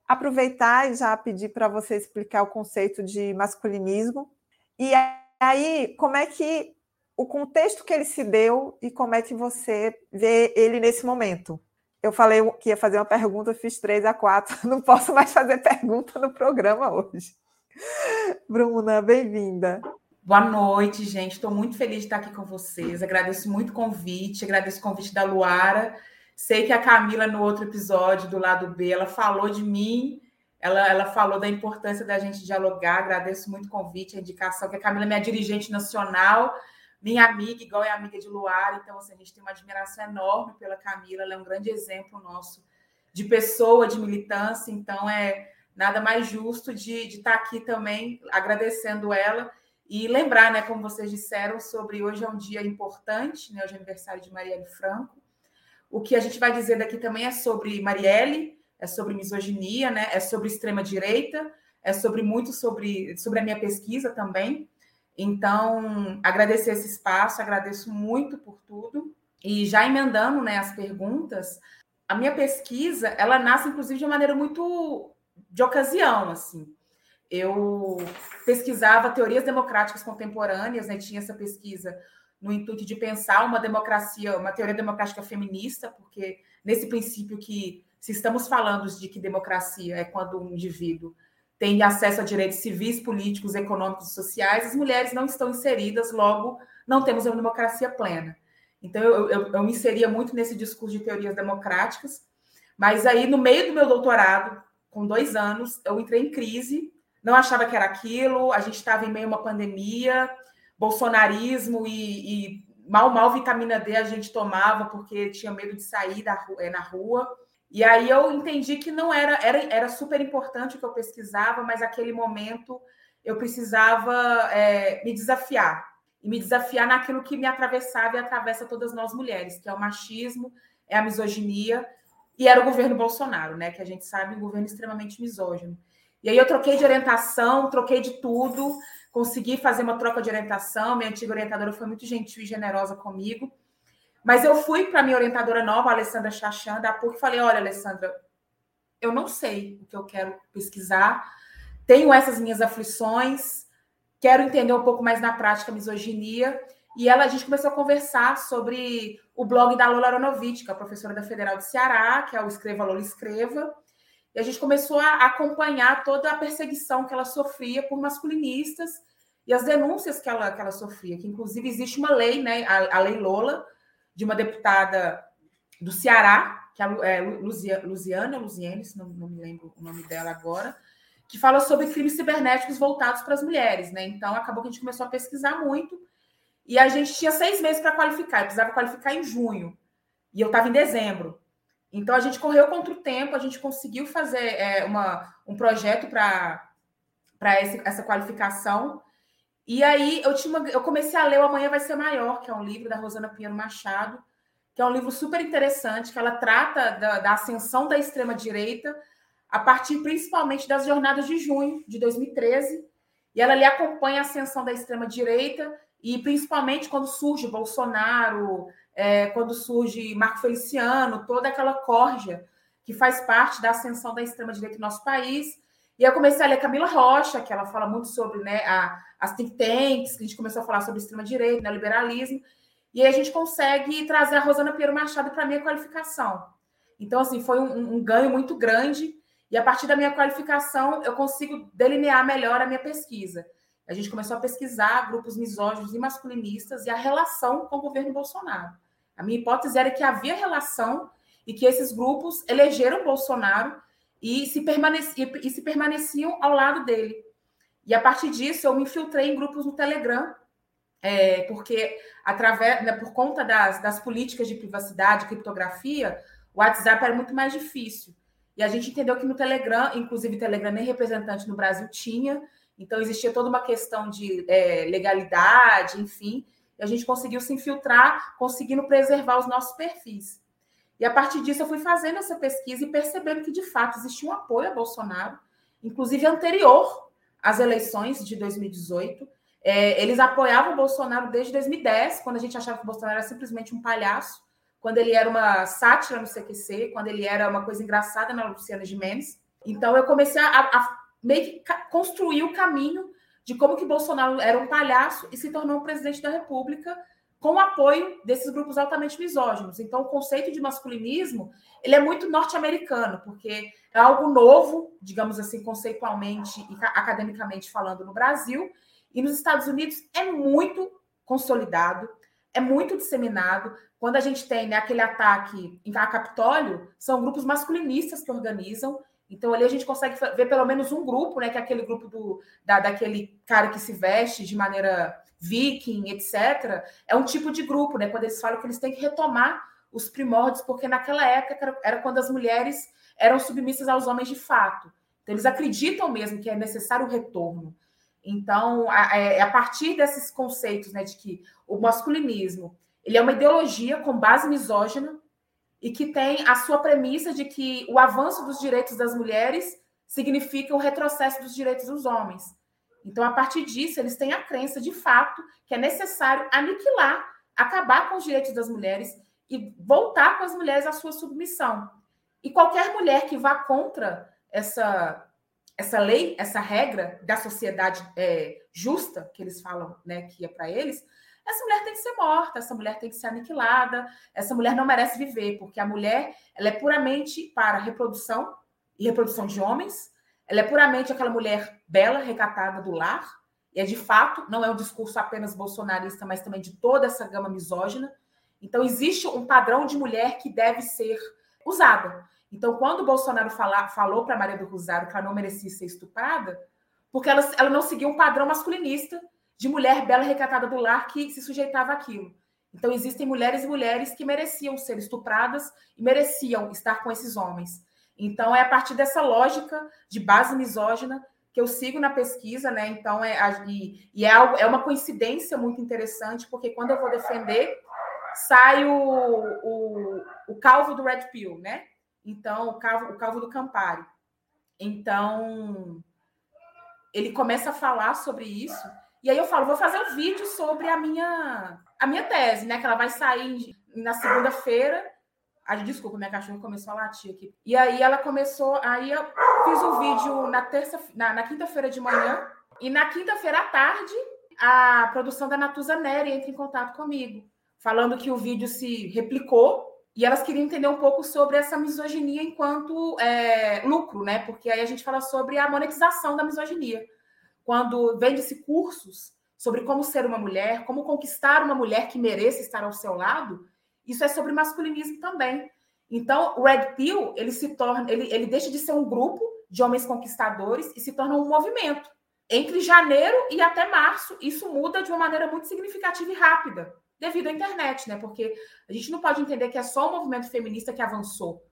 Aproveitar e já pedir para você explicar o conceito de masculinismo. E aí, como é que o contexto que ele se deu e como é que você vê ele nesse momento? Eu falei que ia fazer uma pergunta, fiz três a quatro. [LAUGHS] Não posso mais fazer pergunta no programa hoje. Bruna, bem-vinda. Boa noite, gente. Estou muito feliz de estar aqui com vocês. Agradeço muito o convite, agradeço o convite da Luara. Sei que a Camila, no outro episódio do lado B, ela falou de mim, ela, ela falou da importância da gente dialogar. Agradeço muito o convite, a indicação, que a Camila é minha dirigente nacional minha amiga, igual é amiga de Luar, então assim, a gente tem uma admiração enorme pela Camila, ela é um grande exemplo nosso de pessoa, de militância, então é nada mais justo de, de estar aqui também agradecendo ela E lembrar, né, como vocês disseram, sobre hoje é um dia importante, né, hoje é aniversário de Marielle Franco. O que a gente vai dizer daqui também é sobre Marielle, é sobre misoginia, né, é sobre extrema-direita, é sobre muito sobre, sobre a minha pesquisa também. Então, agradecer esse espaço, agradeço muito por tudo. E já emendando né, as perguntas, a minha pesquisa, ela nasce, inclusive, de uma maneira muito de ocasião, assim. Eu pesquisava teorias democráticas contemporâneas, né? Tinha essa pesquisa no intuito de pensar uma democracia, uma teoria democrática feminista, porque nesse princípio que se estamos falando de que democracia é quando um indivíduo tem acesso a direitos civis, políticos, econômicos e sociais, as mulheres não estão inseridas, logo não temos uma democracia plena. Então, eu, eu, eu me inseria muito nesse discurso de teorias democráticas, mas aí, no meio do meu doutorado, com dois anos, eu entrei em crise, não achava que era aquilo, a gente estava em meio a uma pandemia, bolsonarismo e, e, mal, mal vitamina D a gente tomava porque tinha medo de sair da, é, na rua. E aí eu entendi que não era, era, era super importante o que eu pesquisava, mas naquele momento eu precisava é, me desafiar e me desafiar naquilo que me atravessava e atravessa todas nós mulheres, que é o machismo, é a misoginia, e era o governo Bolsonaro, né? Que a gente sabe um governo extremamente misógino. E aí eu troquei de orientação, troquei de tudo, consegui fazer uma troca de orientação. Minha antiga orientadora foi muito gentil e generosa comigo. Mas eu fui para minha orientadora nova, a Alessandra Chachan, da PUC, e falei: olha, Alessandra, eu não sei o que eu quero pesquisar, tenho essas minhas aflições, quero entender um pouco mais na prática a misoginia. E ela, a gente começou a conversar sobre o blog da Lola Aronovitch, que é professora da Federal de Ceará, que é o Escreva Lola Escreva. E a gente começou a acompanhar toda a perseguição que ela sofria por masculinistas e as denúncias que ela, que ela sofria, que inclusive existe uma lei, né, a, a Lei Lola, de uma deputada do Ceará, que é, é Luziana, Luziane, não, não me lembro o nome dela agora, que fala sobre crimes cibernéticos voltados para as mulheres, né? Então acabou que a gente começou a pesquisar muito e a gente tinha seis meses para qualificar, eu precisava qualificar em junho e eu estava em dezembro. Então a gente correu contra o tempo, a gente conseguiu fazer é, uma, um projeto para essa qualificação. E aí eu tinha uma, eu comecei a ler o Amanhã Vai Ser Maior, que é um livro da Rosana Pinheiro Machado, que é um livro super interessante, que ela trata da, da ascensão da extrema-direita a partir principalmente das jornadas de junho de 2013. E ela ali acompanha a ascensão da extrema-direita e principalmente quando surge Bolsonaro, é, quando surge Marco Feliciano, toda aquela corja que faz parte da ascensão da extrema-direita no nosso país. E eu comecei a ler Camila Rocha, que ela fala muito sobre né, a, as think tanks, que a gente começou a falar sobre extrema-direita, né, liberalismo. E aí a gente consegue trazer a Rosana Pinheiro Machado para a minha qualificação. Então, assim, foi um, um ganho muito grande e a partir da minha qualificação, eu consigo delinear melhor a minha pesquisa. A gente começou a pesquisar grupos misóginos e masculinistas e a relação com o governo Bolsonaro. A minha hipótese era que havia relação e que esses grupos elegeram Bolsonaro e se, permaneci, e se permaneciam ao lado dele. E a partir disso, eu me infiltrei em grupos no Telegram, é, porque através, né, por conta das, das políticas de privacidade, criptografia, o WhatsApp era muito mais difícil. E a gente entendeu que no Telegram, inclusive Telegram nem representante no Brasil tinha, então existia toda uma questão de é, legalidade, enfim, e a gente conseguiu se infiltrar, conseguindo preservar os nossos perfis. E a partir disso eu fui fazendo essa pesquisa e percebendo que de fato existia um apoio a Bolsonaro, inclusive anterior às eleições de 2018. É, eles apoiavam o Bolsonaro desde 2010, quando a gente achava que o Bolsonaro era simplesmente um palhaço quando ele era uma sátira no CQC, quando ele era uma coisa engraçada na Luciana Gimenez. Então eu comecei a, a meio que construir o caminho de como que Bolsonaro era um palhaço e se tornou um presidente da República com o apoio desses grupos altamente misóginos. Então o conceito de masculinismo, ele é muito norte-americano, porque é algo novo, digamos assim, conceitualmente e academicamente falando no Brasil, e nos Estados Unidos é muito consolidado, é muito disseminado. Quando a gente tem né, aquele ataque a Capitólio, são grupos masculinistas que organizam. Então, ali a gente consegue ver pelo menos um grupo, né? Que é aquele grupo do, da, daquele cara que se veste de maneira viking, etc. É um tipo de grupo, né? Quando eles falam que eles têm que retomar os primórdios, porque naquela época era quando as mulheres eram submissas aos homens de fato. Então, eles acreditam mesmo que é necessário o retorno. Então, a, é, é a partir desses conceitos, né, de que o masculinismo ele é uma ideologia com base misógina e que tem a sua premissa de que o avanço dos direitos das mulheres significa o retrocesso dos direitos dos homens. Então, a partir disso, eles têm a crença de fato que é necessário aniquilar, acabar com os direitos das mulheres e voltar com as mulheres à sua submissão. E qualquer mulher que vá contra essa essa lei, essa regra da sociedade é, justa que eles falam, né, que é para eles, essa mulher tem que ser morta, essa mulher tem que ser aniquilada, essa mulher não merece viver, porque a mulher ela é puramente para reprodução e reprodução de homens, ela é puramente aquela mulher bela, recatada do lar, e é de fato, não é um discurso apenas bolsonarista, mas também de toda essa gama misógina. Então, existe um padrão de mulher que deve ser usada. Então, quando o Bolsonaro fala, falou para Maria do Rosário que ela não merecia ser estuprada, porque ela, ela não seguia um padrão masculinista de mulher bela recatada do lar que se sujeitava àquilo. Então, existem mulheres e mulheres que mereciam ser estupradas e mereciam estar com esses homens. Então, é a partir dessa lógica de base misógina que eu sigo na pesquisa, né? Então, é, e, e é, algo, é uma coincidência muito interessante, porque quando eu vou defender, sai o, o, o calvo do Red Pill, né? Então, o calvo, o calvo do Campari. Então, ele começa a falar sobre isso. E aí eu falo, vou fazer um vídeo sobre a minha a minha tese, né? Que ela vai sair na segunda-feira. Ah, desculpa, minha cachorra começou a latir aqui. E aí ela começou, aí eu fiz um vídeo na terça, na, na quinta-feira de manhã e na quinta-feira à tarde a produção da Natuza Neri entra em contato comigo, falando que o vídeo se replicou e elas queriam entender um pouco sobre essa misoginia enquanto é, lucro, né? Porque aí a gente fala sobre a monetização da misoginia. Quando vende-se cursos sobre como ser uma mulher, como conquistar uma mulher que mereça estar ao seu lado, isso é sobre masculinismo também. Então, o Red Pill, ele se torna, ele, ele deixa de ser um grupo de homens conquistadores e se torna um movimento. Entre janeiro e até março, isso muda de uma maneira muito significativa e rápida devido à internet, né? Porque a gente não pode entender que é só o movimento feminista que avançou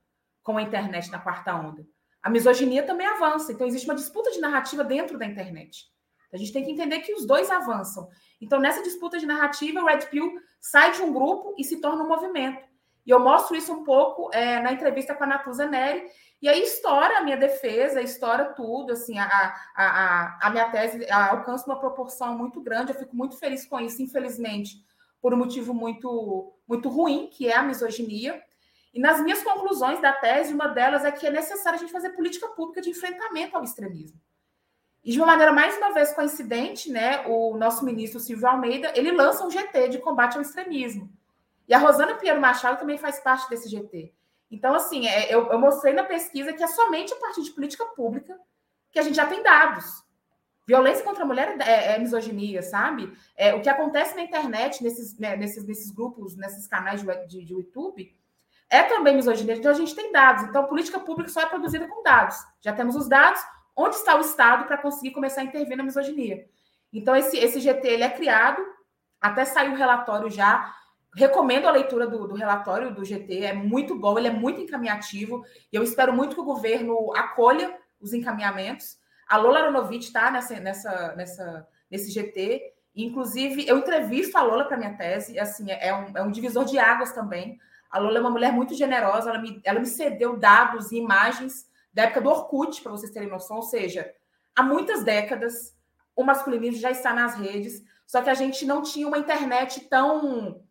com a internet na quarta onda. A misoginia também avança, então existe uma disputa de narrativa dentro da internet. A gente tem que entender que os dois avançam. Então, nessa disputa de narrativa, o Red Pill sai de um grupo e se torna um movimento. E eu mostro isso um pouco é, na entrevista com a Natuza Neri. E aí estoura a minha defesa, estoura tudo, assim, a, a, a, a minha tese alcança uma proporção muito grande, eu fico muito feliz com isso, infelizmente por um motivo muito, muito ruim, que é a misoginia. E nas minhas conclusões da tese, uma delas é que é necessário a gente fazer política pública de enfrentamento ao extremismo. E de uma maneira mais uma vez coincidente, né, o nosso ministro Silvio Almeida, ele lança um GT de combate ao extremismo. E a Rosana Pinheiro Machado também faz parte desse GT. Então, assim, é, eu, eu mostrei na pesquisa que é somente a partir de política pública que a gente já tem dados. Violência contra a mulher é, é misoginia, sabe? É, o que acontece na internet, nesses, né, nesses, nesses grupos, nesses canais de, de, de YouTube, é também misoginia. Então, a gente tem dados. Então, política pública só é produzida com dados. Já temos os dados. Onde está o Estado para conseguir começar a intervir na misoginia? Então, esse, esse GT ele é criado, até saiu o relatório já. Recomendo a leitura do, do, relatório do GT, é muito bom, ele é muito encaminhativo. E eu espero muito que o governo acolha os encaminhamentos. A Lola Aronovitch está nessa, nessa, nessa, nesse GT. Inclusive, eu entrevisto a Lola para minha tese. Assim, é um, é um divisor de águas também. A Lola é uma mulher muito generosa. Ela me, ela me cedeu dados e imagens da época do Orkut, para vocês terem noção. Ou seja, há muitas décadas, o masculinismo já está nas redes. Só que a gente não tinha uma internet tão,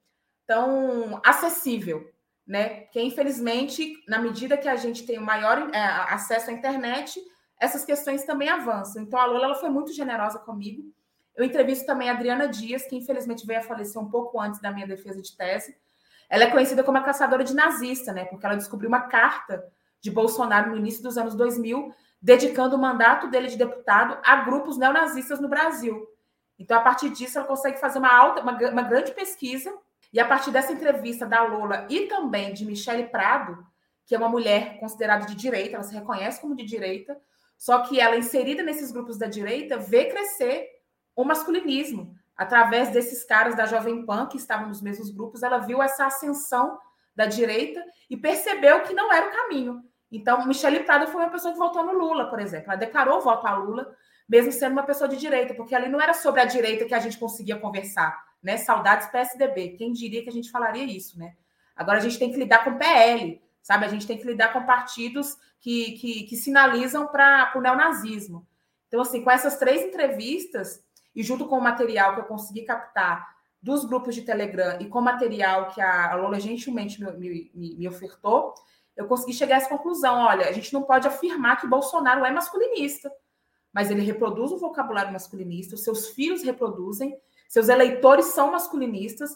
tão acessível. Né? Porque, infelizmente, na medida que a gente tem maior é, acesso à internet, essas questões também avançam. Então, a Lola ela foi muito generosa comigo. Eu entrevisto também a Adriana Dias, que infelizmente veio a falecer um pouco antes da minha defesa de tese. Ela é conhecida como a caçadora de nazista, né? Porque ela descobriu uma carta de Bolsonaro no início dos anos 2000, dedicando o mandato dele de deputado a grupos neonazistas no Brasil. Então, a partir disso, ela consegue fazer uma alta, uma, uma grande pesquisa. E a partir dessa entrevista da Lola e também de Michele Prado, que é uma mulher considerada de direita, ela se reconhece como de direita, só que ela, inserida nesses grupos da direita, vê crescer o masculinismo. Através desses caras da Jovem Pan, que estavam nos mesmos grupos, ela viu essa ascensão da direita e percebeu que não era o caminho. Então, Michele Prado foi uma pessoa que votou no Lula, por exemplo. Ela declarou voto a Lula, mesmo sendo uma pessoa de direita, porque ali não era sobre a direita que a gente conseguia conversar, né? Saudades PSDB. Quem diria que a gente falaria isso, né? Agora a gente tem que lidar com PL, sabe? A gente tem que lidar com partidos que, que, que sinalizam para o neonazismo. Então, assim, com essas três entrevistas, e junto com o material que eu consegui captar dos grupos de Telegram e com o material que a Lola gentilmente me, me, me ofertou, eu consegui chegar a essa conclusão. Olha, a gente não pode afirmar que Bolsonaro é masculinista mas ele reproduz o vocabulário masculinista, os seus filhos reproduzem, seus eleitores são masculinistas.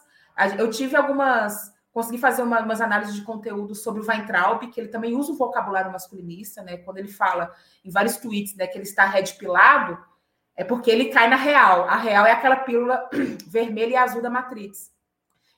Eu tive algumas. Consegui fazer uma, umas análises de conteúdo sobre o Weintraub, que ele também usa o vocabulário masculinista, né? Quando ele fala em vários tweets né, que ele está red pilado, é porque ele cai na real. A real é aquela pílula [CLEARS THROAT] vermelha e azul da Matrix.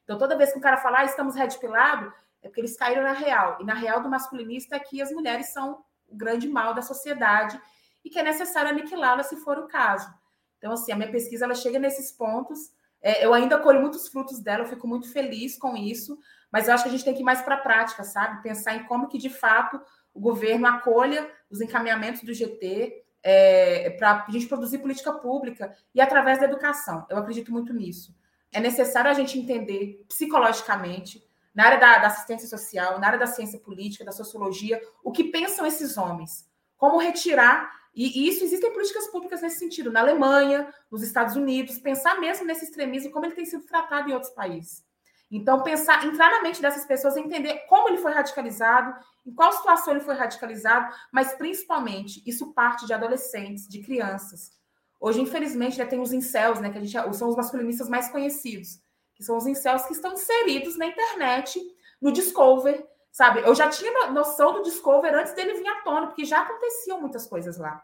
Então, toda vez que um cara fala, ah, estamos red pilado, é porque eles caíram na real. E na real do masculinista é que as mulheres são o grande mal da sociedade e que é necessário aniquilá-la se for o caso. Então, assim, a minha pesquisa ela chega nesses pontos. É, eu ainda colho muitos frutos dela, eu fico muito feliz com isso, mas eu acho que a gente tem que ir mais para a prática, sabe? Pensar em como que, de fato, o governo acolha os encaminhamentos do GT é, para a gente produzir política pública e através da educação. Eu acredito muito nisso. É necessário a gente entender psicologicamente, na área da, da assistência social, na área da ciência política, da sociologia, o que pensam esses homens. Como retirar e, isso existem políticas públicas nesse sentido, na Alemanha, nos Estados Unidos, pensar mesmo nesse extremismo como ele tem sido tratado em outros países. Então, pensar, entrar na mente dessas pessoas, entender como ele foi radicalizado, em qual situação ele foi radicalizado, mas principalmente isso parte de adolescentes, de crianças. Hoje, infelizmente, já tem os incels, né, que a gente são os masculinistas mais conhecidos, que são os incels que estão inseridos na internet, no Discover, Sabe, eu já tinha noção do Discover antes dele vir à tona, porque já aconteciam muitas coisas lá.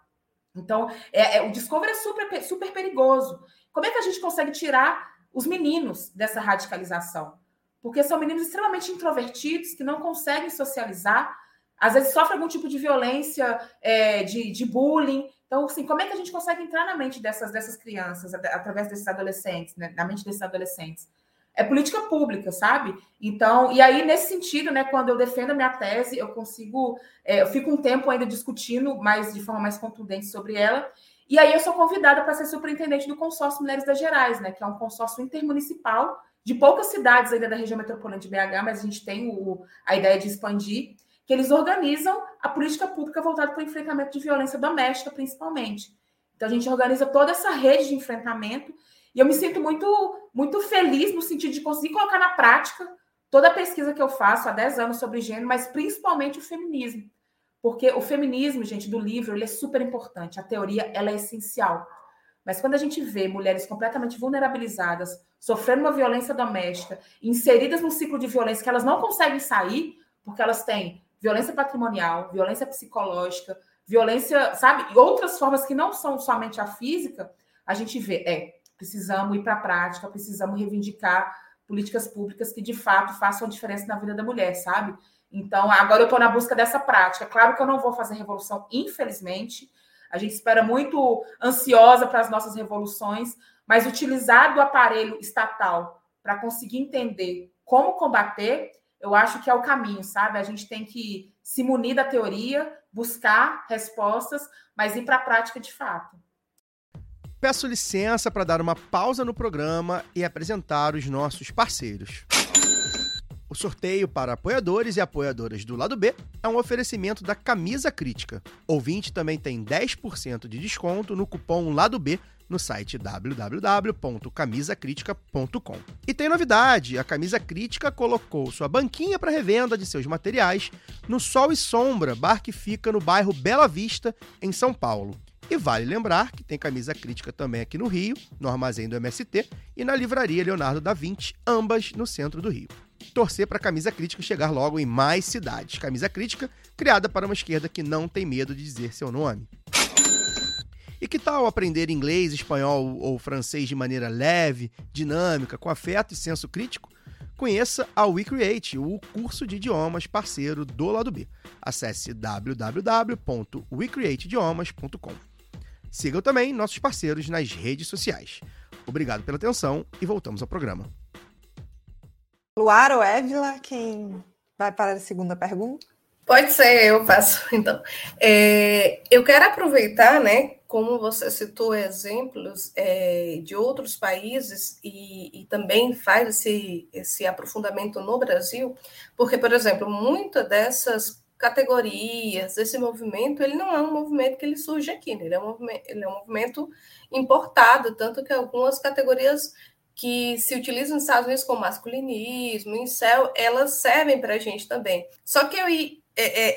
Então, é, é, o Discover é super, super perigoso. Como é que a gente consegue tirar os meninos dessa radicalização? Porque são meninos extremamente introvertidos, que não conseguem socializar, às vezes sofrem algum tipo de violência, é, de, de bullying. Então, assim, como é que a gente consegue entrar na mente dessas, dessas crianças, através desses adolescentes, né, na mente desses adolescentes? É política pública, sabe? Então, e aí, nesse sentido, né, quando eu defendo a minha tese, eu consigo, é, eu fico um tempo ainda discutindo mais de forma mais contundente sobre ela. E aí eu sou convidada para ser superintendente do consórcio Mulheres das Gerais, né, que é um consórcio intermunicipal de poucas cidades ainda da região metropolitana de BH, mas a gente tem o, a ideia de expandir, que eles organizam a política pública voltada para o enfrentamento de violência doméstica, principalmente. Então a gente organiza toda essa rede de enfrentamento e eu me sinto muito, muito feliz no sentido de conseguir colocar na prática toda a pesquisa que eu faço há 10 anos sobre gênero, mas principalmente o feminismo. Porque o feminismo, gente, do livro, ele é super importante. A teoria, ela é essencial. Mas quando a gente vê mulheres completamente vulnerabilizadas, sofrendo uma violência doméstica, inseridas num ciclo de violência que elas não conseguem sair, porque elas têm violência patrimonial, violência psicológica, violência, sabe? E outras formas que não são somente a física, a gente vê, é, Precisamos ir para a prática, precisamos reivindicar políticas públicas que de fato façam a diferença na vida da mulher, sabe? Então, agora eu estou na busca dessa prática. Claro que eu não vou fazer revolução, infelizmente. A gente espera muito ansiosa para as nossas revoluções, mas utilizar do aparelho estatal para conseguir entender como combater, eu acho que é o caminho, sabe? A gente tem que se munir da teoria, buscar respostas, mas ir para a prática de fato peço licença para dar uma pausa no programa e apresentar os nossos parceiros. O sorteio para apoiadores e apoiadoras do lado B é um oferecimento da Camisa Crítica. Ouvinte também tem 10% de desconto no cupom Lado B no site www.camisacritica.com. E tem novidade: a Camisa Crítica colocou sua banquinha para revenda de seus materiais no Sol e Sombra, bar que fica no bairro Bela Vista, em São Paulo. E vale lembrar que tem camisa crítica também aqui no Rio, no armazém do MST e na livraria Leonardo da Vinci, ambas no centro do Rio. Torcer para a camisa crítica chegar logo em mais cidades. Camisa crítica criada para uma esquerda que não tem medo de dizer seu nome. E que tal aprender inglês, espanhol ou francês de maneira leve, dinâmica, com afeto e senso crítico? Conheça a WeCreate, o curso de idiomas parceiro do lado B. Acesse www.wecreateidiomas.com. Sigam também nossos parceiros nas redes sociais. Obrigado pela atenção e voltamos ao programa. Luara ou Évila, quem vai para a segunda pergunta? Pode ser, eu passo [LAUGHS] então. É, eu quero aproveitar, né, como você citou exemplos é, de outros países e, e, também faz esse, esse aprofundamento no Brasil, porque, por exemplo, muitas dessas categorias, esse movimento, ele não é um movimento que ele surge aqui, né? ele, é um movimento, ele é um movimento importado, tanto que algumas categorias que se utilizam nos Estados Unidos como masculinismo, incel, elas servem para a gente também. Só que eu, é, é,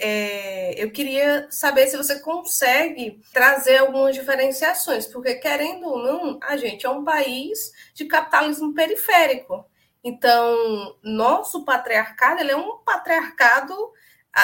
é, eu queria saber se você consegue trazer algumas diferenciações, porque querendo ou não, a gente é um país de capitalismo periférico. Então, nosso patriarcado ele é um patriarcado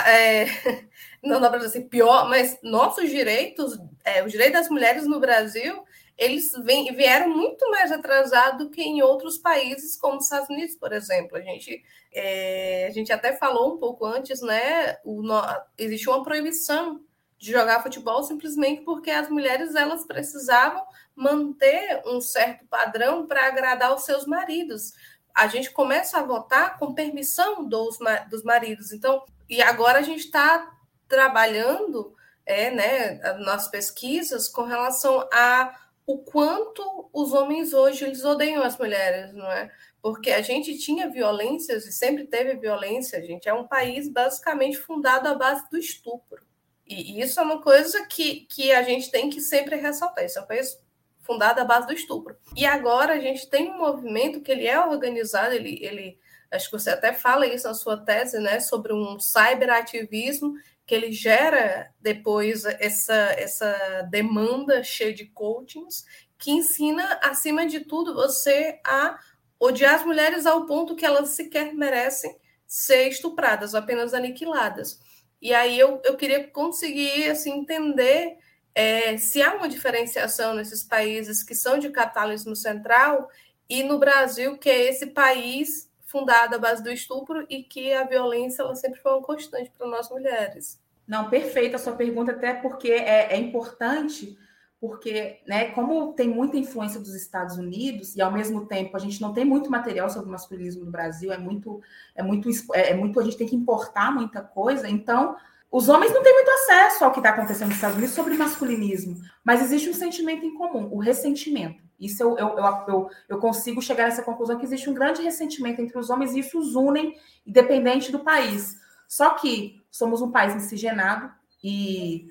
é, [LAUGHS] não dá para dizer assim, pior, mas nossos direitos, é, os direitos das mulheres no Brasil, eles vem, vieram muito mais atrasados do que em outros países, como os Estados Unidos, por exemplo. A gente, é, a gente até falou um pouco antes, né? O, no, existe uma proibição de jogar futebol simplesmente porque as mulheres elas precisavam manter um certo padrão para agradar os seus maridos. A gente começa a votar com permissão dos, dos maridos. Então, e agora a gente está trabalhando é, né, nas pesquisas com relação a o quanto os homens hoje eles odeiam as mulheres, não é? Porque a gente tinha violências e sempre teve violência, a gente é um país basicamente fundado à base do estupro. E isso é uma coisa que, que a gente tem que sempre ressaltar. Isso é um país fundado à base do estupro. E agora a gente tem um movimento que ele é organizado, ele, ele acho que você até fala isso na sua tese, né, sobre um cyberativismo que ele gera depois essa, essa demanda cheia de coachings que ensina, acima de tudo, você a odiar as mulheres ao ponto que elas sequer merecem ser estupradas, apenas aniquiladas. E aí eu, eu queria conseguir assim, entender é, se há uma diferenciação nesses países que são de capitalismo central e no Brasil, que é esse país fundada à base do estupro e que a violência ela sempre foi uma constante para nós mulheres. Não, perfeita a sua pergunta, até porque é, é importante, porque, né, como tem muita influência dos Estados Unidos e ao mesmo tempo a gente não tem muito material sobre masculinismo no Brasil, é muito, é muito, é, é muito, a gente tem que importar muita coisa, então os homens não têm muito acesso ao que está acontecendo nos Estados Unidos sobre masculinismo, mas existe um sentimento em comum, o ressentimento. Isso eu, eu, eu, eu, consigo chegar nessa conclusão que existe um grande ressentimento entre os homens e isso os unem, independente do país. Só que somos um país miscigenado e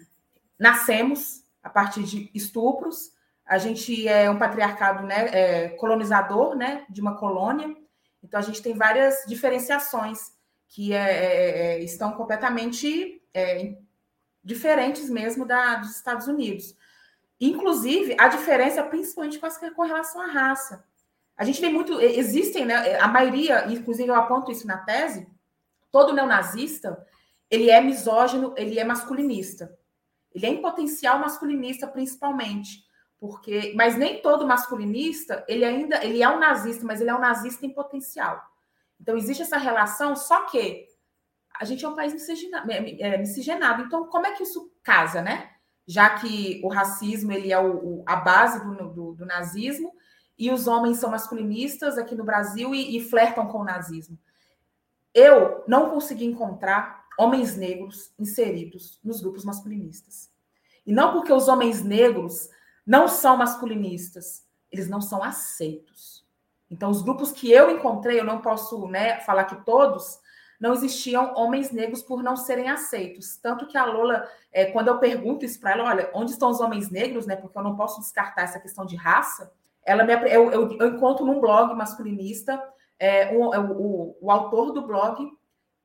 nascemos a partir de estupros. A gente é um patriarcado né, é, colonizador né, de uma colônia. Então, a gente tem várias diferenciações que é, é, é estão completamente é, diferentes mesmo da, dos Estados Unidos. Inclusive, a diferença, principalmente com relação à raça. A gente vê muito, existem, né, a maioria, inclusive eu aponto isso na tese, todo neonazista, ele é misógino, ele é masculinista. Ele é em potencial masculinista, principalmente. Porque, mas nem todo masculinista, ele ainda, ele é um nazista, mas ele é um nazista em potencial. Então existe essa relação, só que a gente é um país miscigenado, é, miscigenado. Então, como é que isso casa, né? Já que o racismo ele é o, o, a base do, do, do, nazismo e os homens são masculinistas aqui no Brasil e, e flertam com o nazismo. Eu não consegui encontrar homens negros inseridos nos grupos masculinistas. E não porque os homens negros não são masculinistas, eles não são aceitos. Então, os grupos que eu encontrei, eu não posso né, falar que todos, não existiam homens negros por não serem aceitos. Tanto que a Lola, é, quando eu pergunto isso para ela, olha, onde estão os homens negros, né? Porque eu não posso descartar essa questão de raça. Ela me, eu, eu, eu encontro num blog masculinista é, um, o, o, o, autor do blog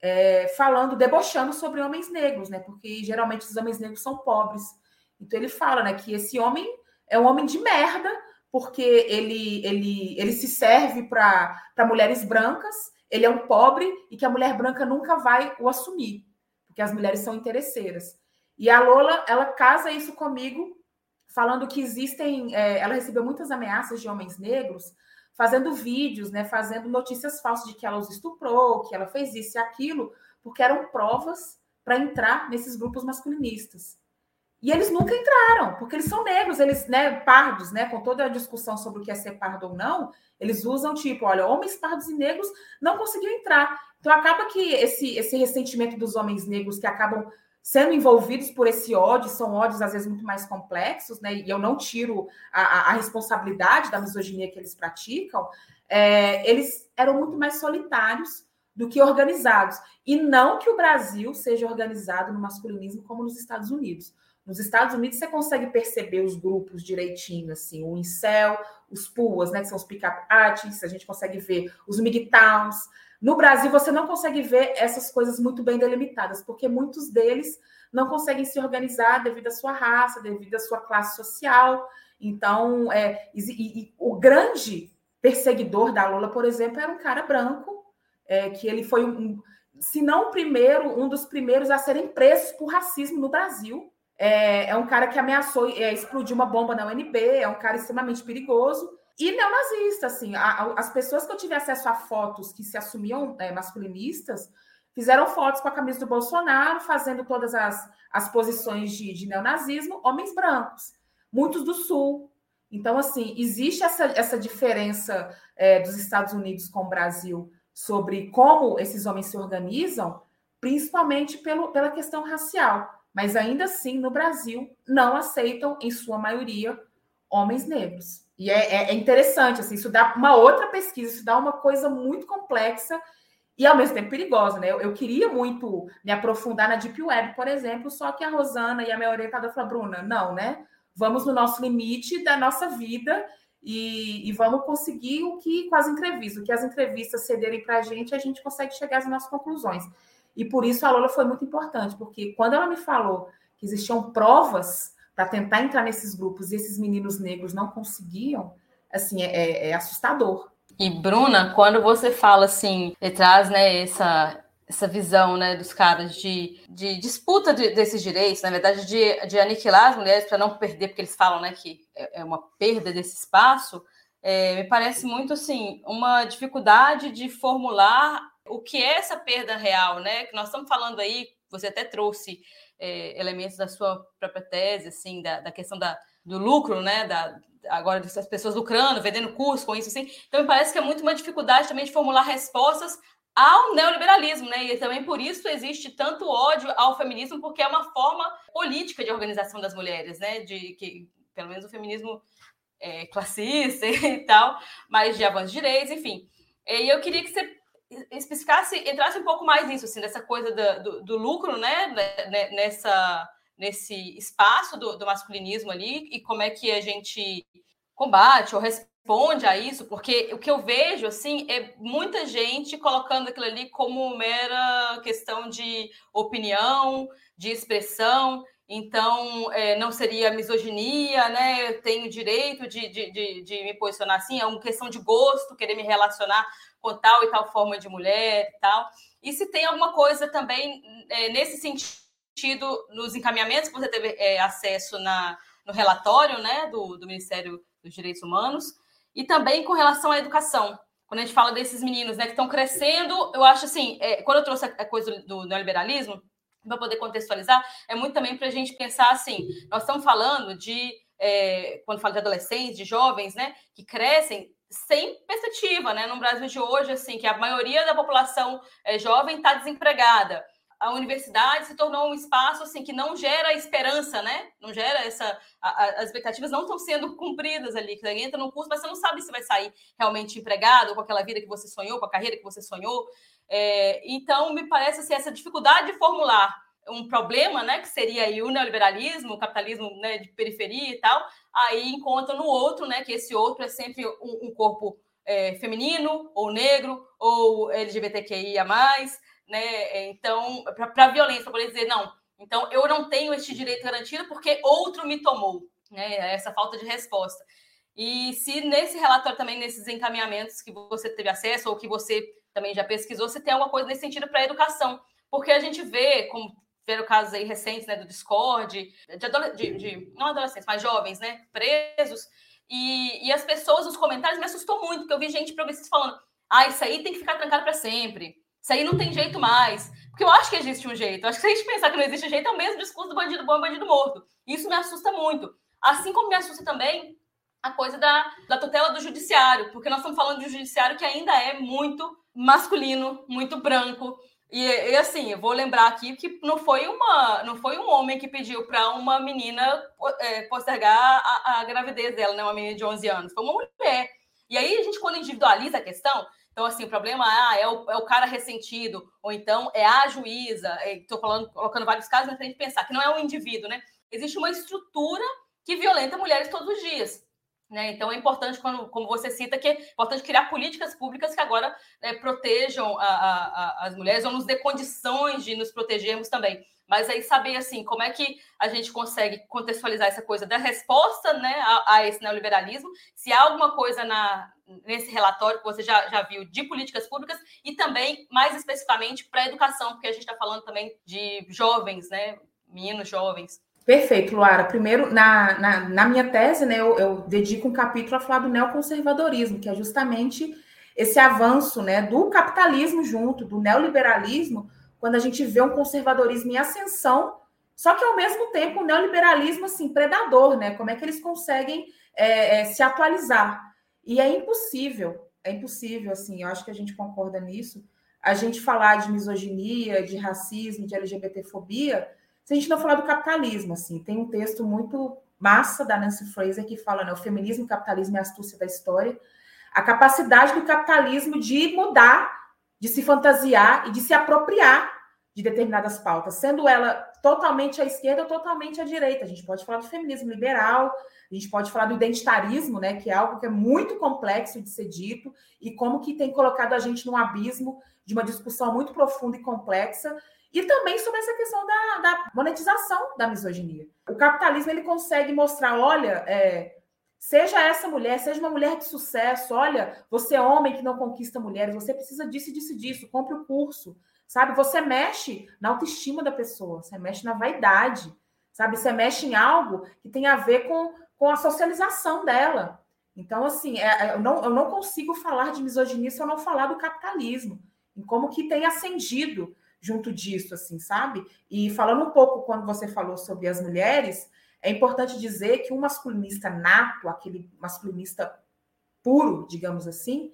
é, falando, debochando sobre homens negros, né? Porque geralmente os homens negros são pobres. Então ele fala, né, que esse homem é um homem de merda, porque ele ele, ele se serve para mulheres brancas ele é um pobre e que a mulher branca nunca vai o assumir, porque as mulheres são interesseiras. E a Lola, ela casa isso comigo, falando que existem. É, ela recebeu muitas ameaças de homens negros, fazendo vídeos, né, fazendo notícias falsas de que ela os estuprou, que ela fez isso e aquilo, porque eram provas para entrar nesses grupos masculinistas. E eles nunca entraram, porque eles são negros, eles, né, pardos, né, com toda a discussão sobre o que é ser pardo ou não, eles usam tipo, olha, homens pardos e negros não conseguiam entrar. Então acaba que esse esse ressentimento dos homens negros que acabam sendo envolvidos por esse ódio, são ódios às vezes muito mais complexos, né? E eu não tiro a, a, responsabilidade da misoginia que eles praticam, é, eles eram muito mais solitários do que organizados. E não que o Brasil seja organizado no masculinismo como nos Estados Unidos. Nos Estados Unidos você consegue perceber os grupos direitinho, assim, o incel, os puas, né, que são os pick-up artists, a gente consegue ver os MGTOWNs, no Brasil, você não consegue ver essas coisas muito bem delimitadas, porque muitos deles não conseguem se organizar devido à sua raça, devido à sua classe social. Então, é, e, e, o grande perseguidor da Lula, por exemplo, era um cara branco, é, que ele foi um, se não o primeiro, um dos primeiros a serem presos por racismo no Brasil. É, é um cara que ameaçou é, explodir uma bomba na UNB, é um cara extremamente perigoso. E neonazista, assim, a, a, as pessoas que eu tive acesso a fotos que se assumiam é, masculinistas fizeram fotos com a camisa do Bolsonaro, fazendo todas as, as posições de, de neonazismo, homens brancos, muitos do Sul. Então, assim, existe essa, essa diferença é, dos Estados Unidos com o Brasil sobre como esses homens se organizam, principalmente pelo, pela questão racial. Mas ainda assim, no Brasil, não aceitam, em sua maioria, homens negros. E é, é, é, interessante, assim, isso dá uma outra pesquisa, isso dá uma coisa muito complexa e ao mesmo tempo perigosa, né? Eu, eu queria muito me aprofundar na Deep Web, por exemplo, só que a Rosana e a minha orientadora falaram, Bruna, não, né? Vamos no nosso limite da nossa vida e, e vamos conseguir o que com as entrevistas, o que as entrevistas cederem para a gente, a gente consegue chegar às nossas conclusões. E por isso a Lola foi muito importante, porque quando ela me falou que existiam provas para tentar entrar nesses grupos e esses meninos negros não conseguiam, assim, é, é, é assustador. E Bruna, quando você fala assim, traz né, essa, essa visão né, dos caras de, de disputa de, desses direitos, na verdade, de, de aniquilar as mulheres para não perder, porque eles falam né, que é, é uma perda desse espaço, é, me parece muito assim uma dificuldade de formular o que é essa perda real, né? Que nós estamos falando aí, você até trouxe é, elementos da sua própria tese, assim, da, da questão da, do lucro, né? Da, agora das pessoas lucrando, vendendo curso com isso, assim. Então, me parece que é muito uma dificuldade também de formular respostas ao neoliberalismo, né? E também por isso existe tanto ódio ao feminismo, porque é uma forma política de organização das mulheres, né? De que, pelo menos o feminismo é, classista [LAUGHS] e tal, mas de avanços de direitos, enfim. E eu queria que você especificasse, entrasse um pouco mais nisso, assim, dessa coisa do, do, do lucro, né, né, né, nessa, nesse espaço do, do, masculinismo ali, e como é que a gente combate ou responde a isso, porque o que eu vejo, assim, é muita gente colocando aquilo ali como mera questão de opinião, de expressão, então é, não seria misoginia, né? Eu tenho direito de, de, de, de, me posicionar assim, é uma questão de gosto, querer me relacionar com tal e tal forma de mulher e tal. E se tem alguma coisa também é, nesse sentido, nos encaminhamentos que você teve é, acesso na, no relatório né, do, do Ministério dos Direitos Humanos, e também com relação à educação. Quando a gente fala desses meninos né, que estão crescendo, eu acho assim, é, quando eu trouxe a coisa do, do neoliberalismo, para poder contextualizar, é muito também para a gente pensar assim, nós estamos falando de, é, quando fala de adolescentes, de jovens, né, que crescem sem perspectiva, né? No Brasil de hoje, assim, que a maioria da população é, jovem está desempregada. A universidade se tornou um espaço assim que não gera esperança, né? Não gera essa. A, a, as expectativas não estão sendo cumpridas ali. Você entra no curso, mas você não sabe se vai sair realmente empregado, com aquela vida que você sonhou, com a carreira que você sonhou. É, então, me parece assim, essa dificuldade de formular um problema, né, que seria aí o neoliberalismo, o capitalismo né, de periferia e tal, aí encontra no outro, né, que esse outro é sempre um, um corpo é, feminino, ou negro, ou LGBTQIA+, né, então, para a violência, para poder dizer, não, então eu não tenho este direito garantido porque outro me tomou, né, essa falta de resposta. E se nesse relatório também, nesses encaminhamentos que você teve acesso, ou que você também já pesquisou, se tem alguma coisa nesse sentido para a educação, porque a gente vê, como ver casos aí recentes, né, do Discord, de, de, de, não adolescentes, mas jovens, né, presos, e, e as pessoas, os comentários, me assustou muito, porque eu vi gente progressista falando, ah, isso aí tem que ficar trancado para sempre, isso aí não tem jeito mais, porque eu acho que existe um jeito, eu acho que se a gente pensar que não existe jeito, é o mesmo discurso do bandido bom e bandido morto, isso me assusta muito, assim como me assusta também a coisa da, da tutela do judiciário, porque nós estamos falando de um judiciário que ainda é muito masculino, muito branco, E, e, assim, eu vou lembrar aqui que não foi uma, não foi um homem que pediu para uma menina é, postergar a, a, gravidez dela, né? Uma menina de 11 anos, foi uma mulher. E aí a gente quando individualiza a questão, então assim, o problema ah, é, o, é o cara ressentido, ou então é a juíza. Estou falando, colocando vários casos, mas a gente pensar que não é um indivíduo, né? Existe uma estrutura que violenta mulheres todos os dias. Né? Então é importante, quando, como você cita, que é importante criar políticas públicas que agora né, protejam a, a, a, as mulheres ou nos dê condições de nos protegermos também. Mas aí saber assim como é que a gente consegue contextualizar essa coisa da resposta né, a, esse neoliberalismo, se há alguma coisa na, nesse relatório que você já, já viu de políticas públicas e também, mais especificamente, para a educação, porque a gente está falando também de jovens, né, meninos jovens. Perfeito, Luara. Primeiro, na, na, na minha tese, né, eu, eu, dedico um capítulo a falar do neoconservadorismo, que é justamente esse avanço né, do capitalismo junto, do neoliberalismo, quando a gente vê um conservadorismo em ascensão, só que ao mesmo tempo um neoliberalismo assim, predador, né? Como é que eles conseguem é, é, se atualizar? E é impossível, é impossível, assim, eu acho que a gente concorda nisso, a gente falar de misoginia, de racismo, de LGBTfobia se a gente não falar do capitalismo, assim, tem um texto muito massa da Nancy Fraser que fala, né, o feminismo e o capitalismo é a astúcia da história, a capacidade do capitalismo de mudar, de se fantasiar e de se apropriar de determinadas pautas, sendo ela totalmente à esquerda ou totalmente à direita. A gente pode falar do feminismo liberal, a gente pode falar do identitarismo, né, que é algo que é muito complexo de ser dito e como que tem colocado a gente num abismo de uma discussão muito profunda e complexa e também sobre essa questão da, da monetização da misoginia. O capitalismo ele consegue mostrar, olha, é, seja essa mulher, seja uma mulher de sucesso, olha, você é homem que não conquista mulheres, você precisa disso, disso, disso, compre o curso, sabe? Você mexe na autoestima da pessoa, você mexe na vaidade, sabe? Você mexe em algo que tem a ver com, com a socialização dela. Então, assim, é, é eu, não, eu não consigo falar de misoginia se eu não falar do capitalismo, em como que tem ascendido junto disso, assim, sabe? E falando um pouco quando você falou sobre as mulheres, é importante dizer que um masculinista nato, aquele masculinista puro, digamos assim,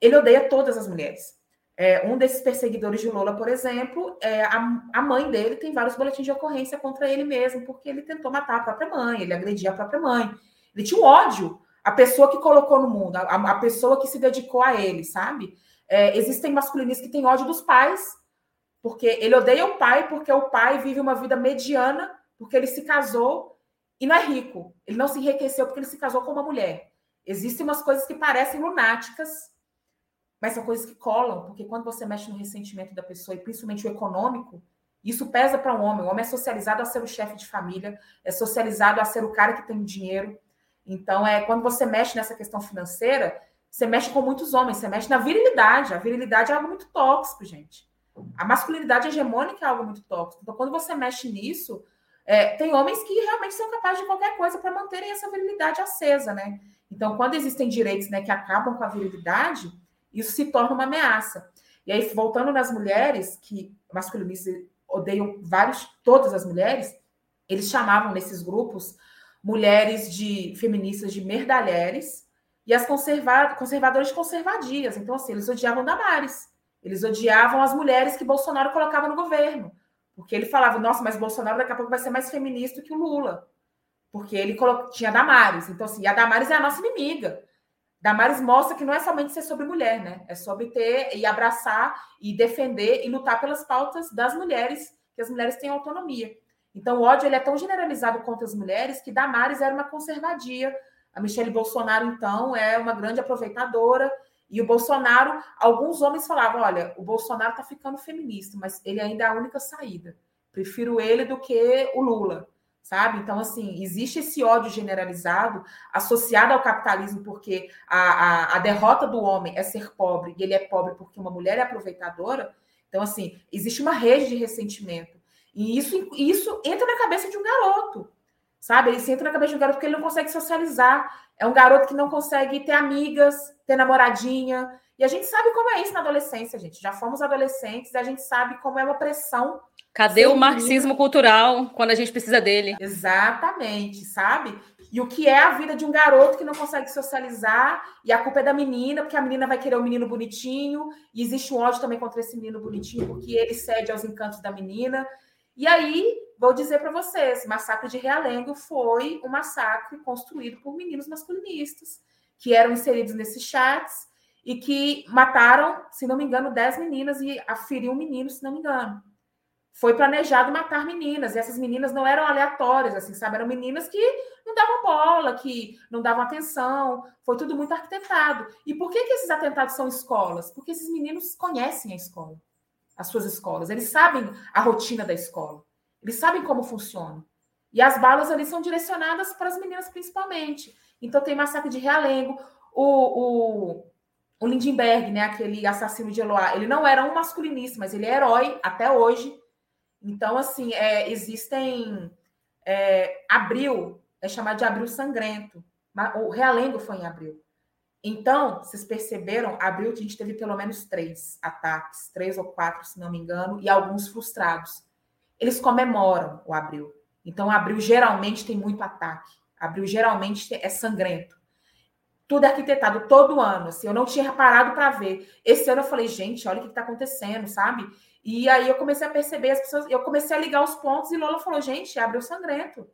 ele odeia todas as mulheres. É, um desses perseguidores de Lola, por exemplo, é, a, a, mãe dele tem vários boletins de ocorrência contra ele mesmo, porque ele tentou matar a própria mãe, ele agredia a própria mãe. Ele tinha um ódio à pessoa que colocou no mundo, a, a pessoa que se dedicou a ele, sabe? É, existem masculinistas que têm ódio dos pais, porque ele odeia o pai porque o pai vive uma vida mediana, porque ele se casou e não é rico. Ele não se enriqueceu porque ele se casou com uma mulher. Existem umas coisas que parecem lunáticas, mas são coisas que colam, porque quando você mexe no ressentimento da pessoa, e principalmente o econômico, isso pesa para um homem. O homem é socializado a ser o chefe de família, é socializado a ser o cara que tem dinheiro. Então, é quando você mexe nessa questão financeira, você mexe com muitos homens, você mexe na virilidade. A virilidade é algo muito tóxico, gente. A masculinidade hegemônica é algo muito tóxico. Então, quando você mexe nisso, é, tem homens que realmente são capazes de qualquer coisa para manterem essa virilidade acesa, né? Então, quando existem direitos né, que acabam com a virilidade, isso se torna uma ameaça. E aí, voltando nas mulheres, que masculinistas odeiam vários, todas as mulheres, eles chamavam nesses grupos mulheres de feministas de merdalheres e as conserva conservadoras conservadias. Então, assim, eles odiavam Damares. Eles odiavam as mulheres que Bolsonaro colocava no governo. Porque ele falava, nossa, mas Bolsonaro daqui a pouco vai ser mais feminista que o Lula. Porque ele tinha Damares. Então, assim, a Damares é a nossa inimiga. Damares mostra que não é somente ser sobre mulher, né? É sobre ter e abraçar e defender e lutar pelas pautas das mulheres, que as mulheres têm autonomia. Então, o ódio ele é tão generalizado contra as mulheres que Damares era uma conservadia. A Michelle Bolsonaro, então, é uma grande aproveitadora e o Bolsonaro, alguns homens falavam: olha, o Bolsonaro está ficando feminista, mas ele ainda é a única saída. Prefiro ele do que o Lula, sabe? Então, assim, existe esse ódio generalizado associado ao capitalismo, porque a, a, a derrota do homem é ser pobre, e ele é pobre porque uma mulher é aproveitadora. Então, assim, existe uma rede de ressentimento. E isso, isso entra na cabeça de um garoto, sabe? Ele entra na cabeça de um garoto porque ele não consegue socializar. É um garoto que não consegue ter amigas, ter namoradinha. E a gente sabe como é isso na adolescência, gente. Já fomos adolescentes e a gente sabe como é uma pressão. Cadê o marxismo cultural quando a gente precisa dele? Exatamente, sabe? e o que é a vida de um garoto que não consegue socializar, e a culpa é da menina, porque a menina vai querer o um menino bonitinho, e existe um ódio também contra esse menino bonitinho, porque ele cede aos encantos da menina. E aí, vou dizer para vocês, Massacre de Realengo foi um massacre construído por meninos masculinistas, que eram inseridos nesses chats e que mataram, se não me engano, 10 meninas e aferiu um menino, se não me engano foi planejado matar meninas. E essas meninas não eram aleatórias, assim, sabe? Eram meninas que não davam bola, que não davam atenção. Foi tudo muito arquitetado. E por que, que esses atentados são escolas? Porque esses meninos conhecem a escola, as suas escolas. Eles sabem a rotina da escola. Eles sabem como funciona. E as balas ali são direcionadas para as meninas principalmente. Então tem massacre de Realengo. O, o, o Lindenberg, né, aquele assassino de Eloá, ele não era um masculinista, mas ele é herói até hoje então, assim, é, existem. É, abril é chamado de abril sangrento. O realengo foi em abril. Então, vocês perceberam, abril a gente teve pelo menos três ataques, três ou quatro, se não me engano, e alguns frustrados. Eles comemoram o abril. Então, abril geralmente tem muito ataque. Abril geralmente é sangrento. Tudo é arquitetado todo ano. Assim, eu não tinha parado para ver. Esse ano eu falei, gente, olha o que está acontecendo, sabe? E aí eu comecei a perceber as pessoas, eu comecei a ligar os pontos e Lola falou: gente, abre o sangrento.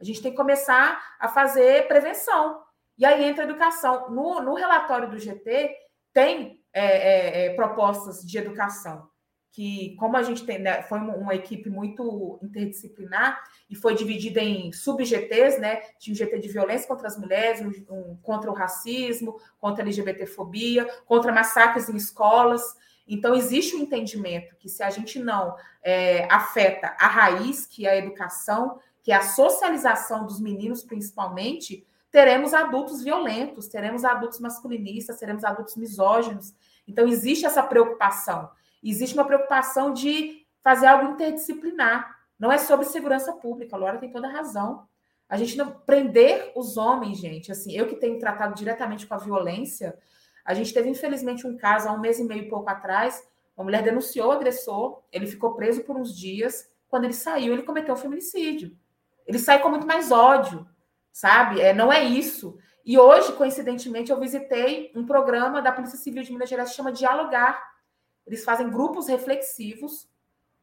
A gente tem que começar a fazer prevenção. E aí entra a educação. No, no relatório do GT, tem é, é, é, propostas de educação. Que, como a gente tem, né, foi uma, equipe muito interdisciplinar e foi dividida em sub-GTs, né? Tinha um GT de violência contra as mulheres, um, um, contra o racismo, contra a LGBTfobia, contra massacres em escolas. Então, existe um entendimento que se a gente não é, afeta a raiz, que é a educação, que é a socialização dos meninos, principalmente, teremos adultos violentos, teremos adultos masculinistas, teremos adultos misóginos. Então, existe essa preocupação. Existe uma preocupação de fazer algo interdisciplinar. Não é sobre segurança pública, a Laura tem toda a razão. A gente não prender os homens, gente. Assim, eu que tenho tratado diretamente com a violência, a gente teve, infelizmente, um caso há um mês e meio pouco atrás. Uma mulher denunciou o agressor, ele ficou preso por uns dias. Quando ele saiu, ele cometeu um feminicídio. Ele sai com muito mais ódio, sabe? É, não é isso. E hoje, coincidentemente, eu visitei um programa da Polícia Civil de Minas Gerais que chama Dialogar. Eles fazem grupos reflexivos,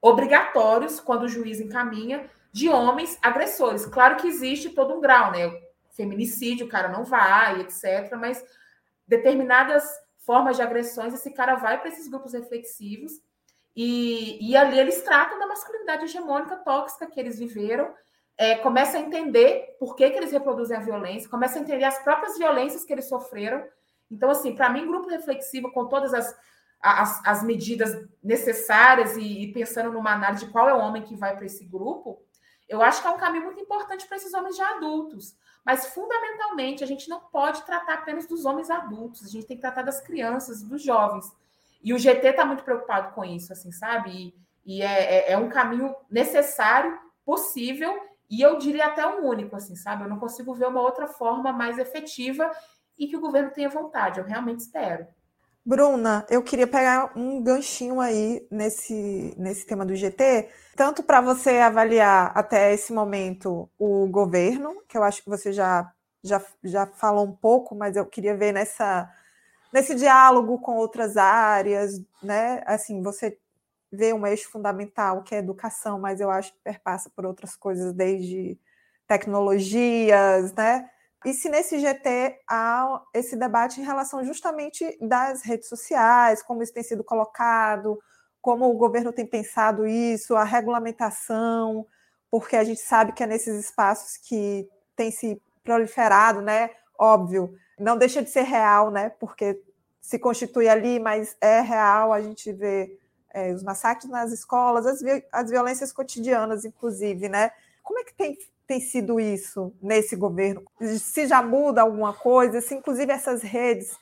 obrigatórios, quando o juiz encaminha, de homens agressores. Claro que existe todo um grau, né? Feminicídio, o cara não vai, etc. Mas determinadas formas de agressões, esse cara vai para esses grupos reflexivos e, e ali eles tratam da masculinidade hegemônica tóxica que eles viveram, é, começa a entender por que, que eles reproduzem a violência, começa a entender as próprias violências que eles sofreram. Então, assim, para mim, grupo reflexivo, com todas as, as, as medidas necessárias e, e, pensando numa análise de qual é o homem que vai para esse grupo, eu acho que é um caminho muito importante para esses homens já adultos. Mas, fundamentalmente, a gente não pode tratar apenas dos homens adultos, a gente tem que tratar das crianças, dos jovens. E o GT está muito preocupado com isso, assim, sabe? E, e é, é, é, um caminho necessário, possível, e eu diria até um único, assim, sabe? Eu não consigo ver uma outra forma mais efetiva e que o governo tenha vontade, eu realmente espero. Bruna, eu queria pegar um ganchinho aí nesse, nesse tema do GT, tanto para você avaliar até esse momento o governo, que eu acho que você já, já, já falou um pouco, mas eu queria ver nessa, nesse diálogo com outras áreas, né? Assim, você vê um eixo fundamental que é educação, mas eu acho que perpassa por outras coisas, desde tecnologias, né? E se nesse GT há esse debate em relação justamente das redes sociais, como isso tem sido colocado, como o governo tem pensado isso, a regulamentação, porque a gente sabe que é nesses espaços que tem se proliferado, né? Óbvio, não deixa de ser real, né? Porque se constitui ali, mas é real, a gente vê é, os massacres nas escolas, as, as violências cotidianas, inclusive, né? Como é que tem tem sido isso nesse governo? Se já muda alguma coisa, se inclusive essas redes,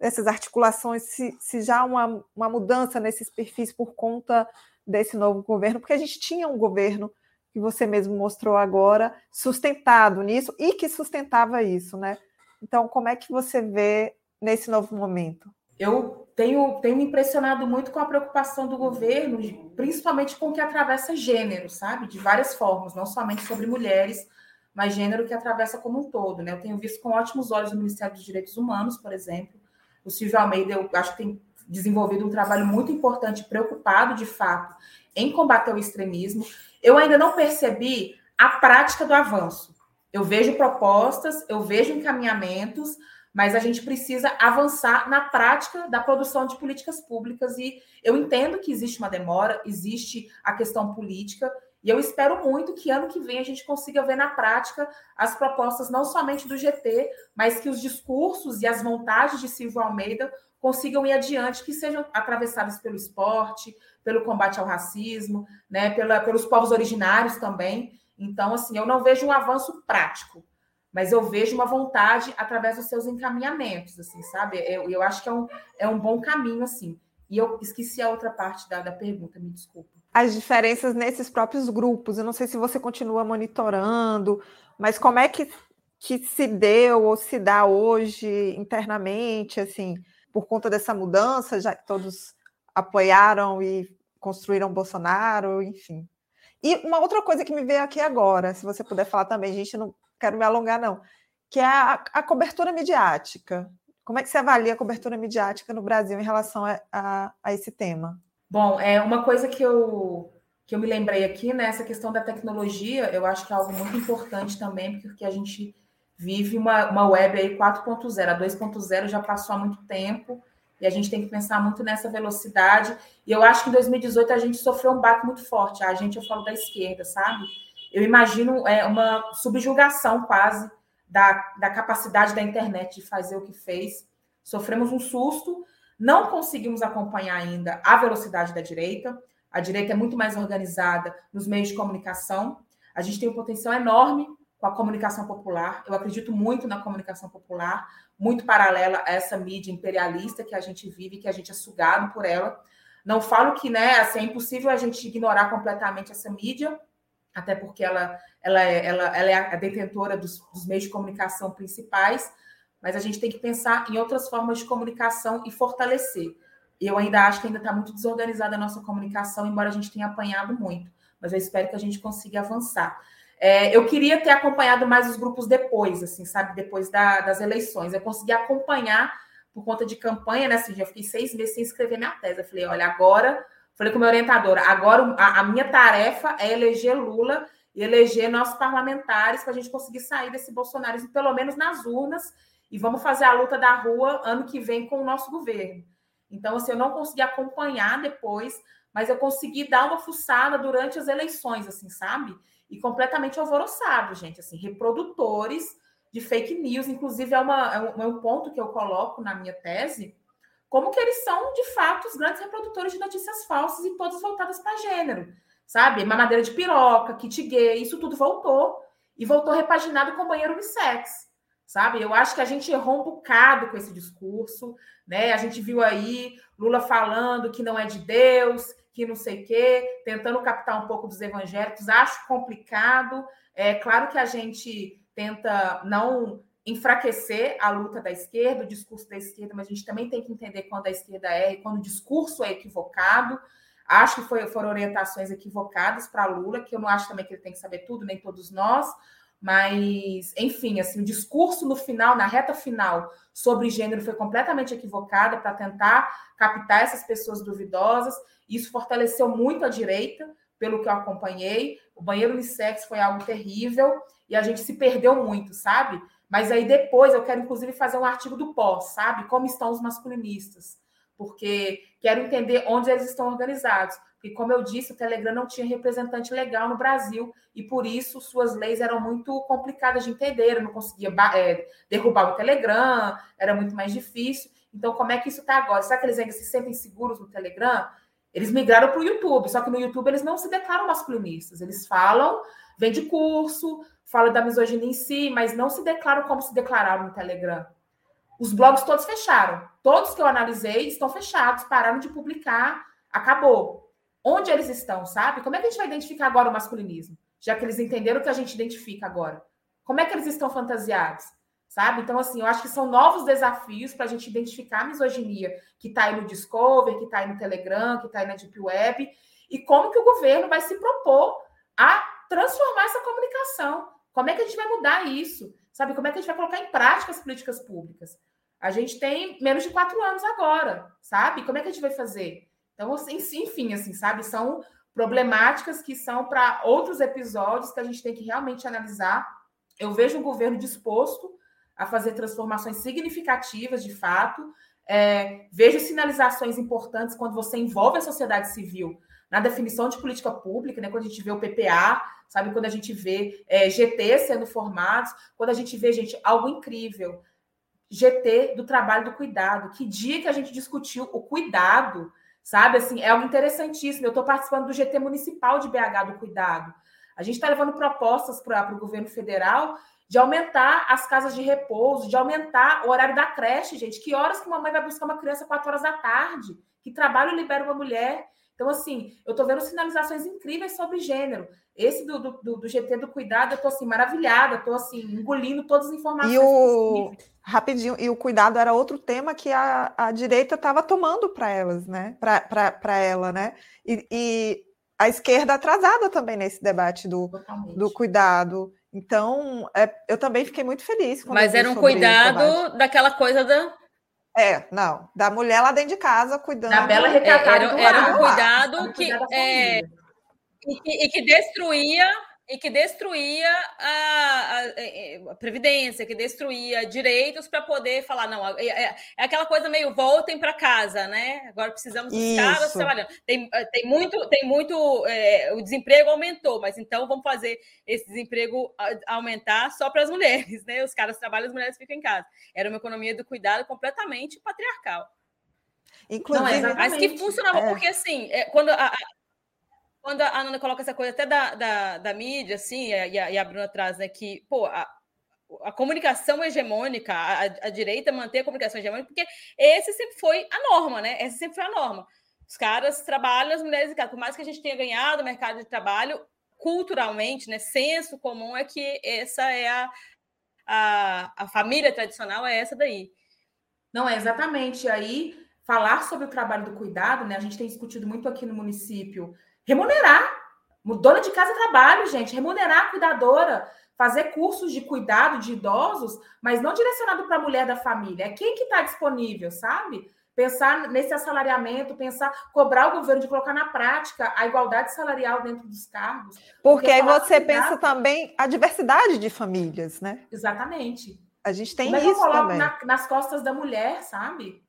essas articulações, se, se já há uma, uma mudança nesses perfis por conta desse novo governo, porque a gente tinha um governo que você mesmo mostrou agora, sustentado nisso e que sustentava isso, né? Então, como é que você vê nesse novo momento? Eu tenho, tenho me impressionado muito com a preocupação do governo, principalmente com o que atravessa gênero, sabe? De várias formas, não somente sobre mulheres, mas gênero que atravessa como um todo. Né? Eu tenho visto com ótimos olhos o Ministério dos Direitos Humanos, por exemplo. O Silvio Almeida, eu acho que tem desenvolvido um trabalho muito importante, preocupado de fato em combater o extremismo. Eu ainda não percebi a prática do avanço. Eu vejo propostas, eu vejo encaminhamentos, mas a gente precisa avançar na prática da produção de políticas públicas e eu entendo que existe uma demora, existe a questão política, e eu espero muito que ano que vem a gente consiga ver na prática as propostas não somente do GT, mas que os discursos e as montagens de Silvio Almeida consigam ir adiante, que sejam atravessadas pelo esporte, pelo combate ao racismo, né, pela, pelos povos originários também. Então, assim, eu não vejo um avanço prático, mas eu vejo uma vontade através dos seus encaminhamentos, assim, sabe? Eu, eu acho que é um, é um bom caminho, assim. E eu esqueci a outra parte da, da pergunta, me desculpa as diferenças nesses próprios grupos. Eu não sei se você continua monitorando, mas como é que, que se deu ou se dá hoje internamente, assim, por conta dessa mudança, já que todos apoiaram e construíram Bolsonaro, enfim. E uma outra coisa que me veio aqui agora, se você puder falar também, gente, não quero me alongar, não, que é a, a cobertura midiática. Como é que você avalia a cobertura midiática no Brasil em relação a, a, a esse tema? Bom, é uma coisa que eu que eu me lembrei aqui, né, essa questão da tecnologia, eu acho que é algo muito importante também, porque a gente vive uma, uma web aí 4.0, a 2.0 já passou há muito tempo, e a gente tem que pensar muito nessa velocidade. E eu acho que em 2018 a gente sofreu um baque muito forte. A gente, eu falo da esquerda, sabe? Eu imagino é, uma subjugação quase da, da capacidade da internet de fazer o que fez. Sofremos um susto, não conseguimos acompanhar ainda a velocidade da direita. A direita é muito mais organizada nos meios de comunicação. A gente tem um potencial enorme com a comunicação popular. Eu acredito muito na comunicação popular, muito paralela a essa mídia imperialista que a gente vive, que a gente é sugado por ela. Não falo que né, assim, é impossível a gente ignorar completamente essa mídia, até porque ela, ela, é, ela, ela é a detentora dos, dos meios de comunicação principais, mas a gente tem que pensar em outras formas de comunicação e fortalecer. Eu ainda acho que ainda está muito desorganizada a nossa comunicação, embora a gente tenha apanhado muito, mas eu espero que a gente consiga avançar. É, eu queria ter acompanhado mais os grupos depois, assim, sabe, depois da, das eleições. Eu consegui acompanhar por conta de campanha, né? Assim, já fiquei seis meses sem escrever minha tese. Eu falei, olha, agora, falei com o meu orientador, agora a, a minha tarefa é eleger Lula e eleger nossos parlamentares para a gente conseguir sair desse bolsonarismo, pelo menos nas urnas, e vamos fazer a luta da rua ano que vem com o nosso governo. Então, assim, eu não consegui acompanhar depois, mas eu consegui dar uma fuçada durante as eleições, assim, sabe? E completamente alvoroçado, gente, assim, reprodutores de fake news, inclusive é, uma, é, um, é um ponto que eu coloco na minha tese, como que eles são, de fato, os grandes reprodutores de notícias falsas e todas voltadas para gênero, sabe? Mamadeira de piroca, kit gay, isso tudo voltou, e voltou repaginado com banheiro unissex sabe? Eu acho que a gente errou um bocado com esse discurso, né? A gente viu aí Lula falando que não é de Deus, que não sei o quê, tentando captar um pouco dos evangélicos. Acho complicado. É claro que a gente tenta não enfraquecer a luta da esquerda, o discurso da esquerda, mas a gente também tem que entender quando a esquerda é e quando o discurso é equivocado. Acho que foi, foram orientações equivocadas para Lula, que eu não acho também que ele tem que saber tudo, nem todos nós, mas, enfim, assim, o discurso no final, na reta final, sobre gênero foi completamente equivocado para tentar captar essas pessoas duvidosas. Isso fortaleceu muito a direita, pelo que eu acompanhei. O banheiro unissex foi algo terrível e a gente se perdeu muito, sabe? Mas aí depois eu quero, inclusive, fazer um artigo do pós, sabe? Como estão os masculinistas. Porque quero entender onde eles estão organizados. Porque, como eu disse, o Telegram não tinha representante legal no Brasil e, por isso, suas leis eram muito complicadas de entender. Eu não conseguia é, derrubar o Telegram, era muito mais difícil. Então, como é que isso está agora? Será que eles ainda se sentem seguros no Telegram? Eles migraram para o YouTube, só que no YouTube eles não se declaram masculinistas. Eles falam, vende curso, falam da misoginia em si, mas não se declaram como se declararam no Telegram. Os blogs todos fecharam. Todos que eu analisei estão fechados, pararam de publicar, acabou onde eles estão, sabe? Como é que a gente vai identificar agora o masculinismo? Já que eles entenderam que a gente identifica agora. Como é que eles estão fantasiados? Sabe? Então, assim, eu acho que são novos desafios para a gente identificar a misoginia que está aí no Discover, que está aí no Telegram, que está aí na Deep Web, e como que o governo vai se propor a transformar essa comunicação. Como é que a gente vai mudar isso? Sabe? Como é que a gente vai colocar em prática as políticas públicas? A gente tem menos de quatro anos agora, sabe? Como é que a gente vai fazer? Então, assim, enfim, assim, sabe? São problemáticas que são para outros episódios que a gente tem que realmente analisar. Eu vejo um governo disposto a fazer transformações significativas, de fato. É, vejo sinalizações importantes quando você envolve a sociedade civil na definição de política pública, né? Quando a gente vê o PPA, sabe? Quando a gente vê é, GT sendo formados, quando a gente vê, gente, algo incrível. GT do trabalho do cuidado. Que dia que a gente discutiu o cuidado, sabe? Assim, é algo interessantíssimo. Eu estou participando do GT municipal de BH do cuidado. A gente está levando propostas para o governo federal de aumentar as casas de repouso, de aumentar o horário da creche, gente. Que horas que uma mãe vai buscar uma criança quatro horas da tarde? Que trabalho libera uma mulher? Então, assim, eu estou vendo sinalizações incríveis sobre gênero. Esse do, do, do GT do cuidado, eu estou assim, maravilhada, estou assim, engolindo todas as informações. E o rapidinho, e o cuidado era outro tema que a, a direita estava tomando para elas, né? Para ela, né? E, e, a esquerda atrasada também nesse debate do, do cuidado. Então, é, eu também fiquei muito feliz. Mas era um cuidado daquela coisa da é, não. Da mulher lá dentro de casa, cuidando. Da bela recatada. Era, era um cuidado que, é, e, que, e que destruía e que destruía a, a, é, a, Previdência, que destruía direitos para poder falar, não, é, é, é, aquela coisa meio voltem para casa, né? Agora precisamos dos caras trabalhando. Tem, tem muito, tem muito, é, o desemprego aumentou, mas então vamos fazer esse desemprego aumentar só para as mulheres, né? Os caras trabalham, as mulheres ficam em casa. Era uma economia do cuidado completamente patriarcal. Inclusive, não, mas que funcionava, é. porque assim, quando a, quando a Ana coloca essa coisa até da, da, da mídia, assim, e a, e a Bruna traz, né, que, pô, a, a comunicação hegemônica, a, a, direita manter a comunicação hegemônica, porque esse sempre foi a norma, né? Essa sempre foi a norma. Os caras trabalham, as mulheres em casa. Por mais que a gente tenha ganhado o mercado de trabalho, culturalmente, né? Senso comum é que essa é a, a, a família tradicional, é essa daí. Não, é exatamente. Aí, falar sobre o trabalho do cuidado, né? A gente tem discutido muito aqui no município Remunerar. Dona de casa trabalho, gente. Remunerar a cuidadora. Fazer cursos de cuidado de idosos, mas não direcionado para a mulher da família. É quem que está disponível, sabe? Pensar nesse assalariamento, pensar, cobrar o governo de colocar na prática a igualdade salarial dentro dos cargos. Porque, porque aí você pensa também a diversidade de famílias, né? Exatamente. A gente tem Como isso também. Na, nas costas da mulher, sabe?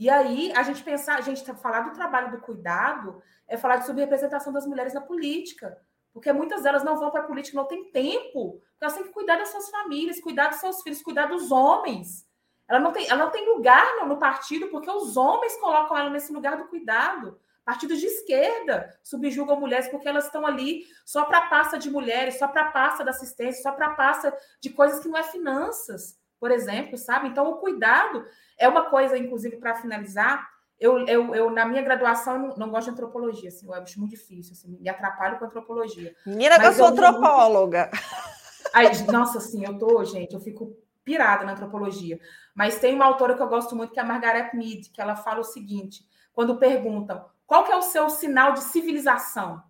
E aí, a gente pensar, a gente falar do trabalho do cuidado é falar de subrepresentação das mulheres na política. Porque muitas delas não vão para a política, não tem tempo. Elas têm que cuidar das suas famílias, cuidar dos seus filhos, cuidar dos homens. Ela não tem, ela não tem lugar no, no partido, porque os homens colocam ela nesse lugar do cuidado. Partidos de esquerda subjugam mulheres porque elas estão ali só para a pasta de mulheres, só para a pasta da assistência, só para a pasta de coisas que não é finanças, por exemplo, sabe? Então, o cuidado é uma coisa, inclusive, para finalizar. Eu, eu, eu, na minha graduação, não, não gosto de antropologia, assim, eu acho muito difícil, assim, me atrapalho com antropologia. Menina, eu sou antropóloga. Muito... Ai, nossa, assim, eu tô, gente, eu fico pirada na antropologia. Mas tem uma autora que eu gosto muito, que é a Margaret Mead, que ela fala o seguinte: quando perguntam qual que é o seu sinal de civilização?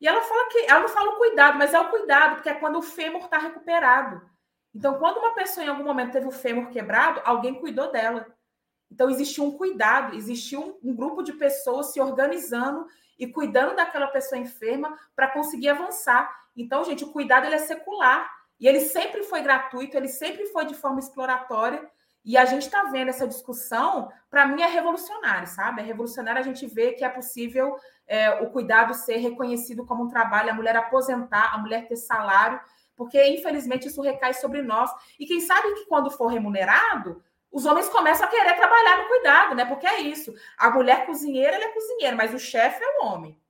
E ela fala que ela não fala o cuidado, mas é o cuidado, porque é quando o fêmur está recuperado. Então, quando uma pessoa em algum momento teve o fêmur quebrado, alguém cuidou dela. Então, existiu um cuidado, existiu um, um grupo de pessoas se organizando e cuidando daquela pessoa enferma para conseguir avançar. Então, gente, o cuidado ele é secular e ele sempre foi gratuito, ele sempre foi de forma exploratória. E a gente está vendo essa discussão, para mim, é revolucionário, sabe? É revolucionário a gente ver que é possível é, o cuidado ser reconhecido como um trabalho, a mulher aposentar, a mulher ter salário porque infelizmente isso recai sobre nós. E quem sabe que quando for remunerado, os homens começam a querer trabalhar no cuidado, né? Porque é isso. A mulher cozinheira, ela é cozinheira, mas o chefe é o homem.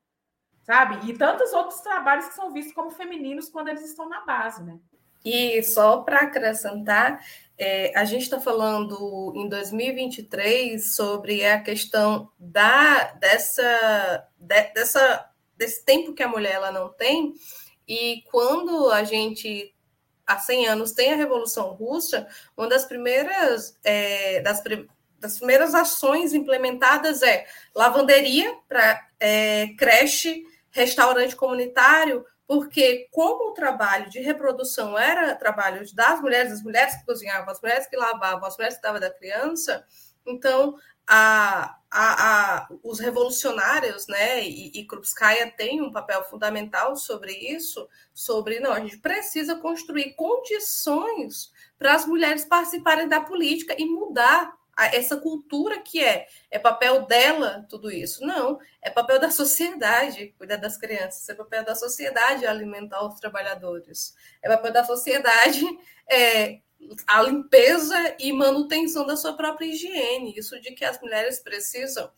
Sabe? E tantos outros trabalhos que são vistos como femininos quando eles estão na base, né? E só para acrescentar, é, a gente está falando em 2023 sobre a questão da, dessa, de, dessa, desse tempo que a mulher ela não tem, e quando a gente, há 100 anos, tem a Revolução Russa, uma das primeiras, é, das, das, primeiras ações implementadas é lavanderia para é, creche, restaurante comunitário, porque como o trabalho de reprodução era trabalho das mulheres, as mulheres que cozinhavam, as mulheres que lavavam, as mulheres que estavam da criança, então a, a, a, os revolucionários, né, e, e Krupskaya tem um papel fundamental sobre isso, sobre, não, a gente precisa construir condições para as mulheres participarem da política e mudar essa cultura que é, é papel dela tudo isso. Não, é papel da sociedade cuidar das crianças, é papel da sociedade alimentar os trabalhadores, é papel da sociedade [LAUGHS] é, a limpeza e manutenção da sua própria higiene. Isso de que as mulheres precisam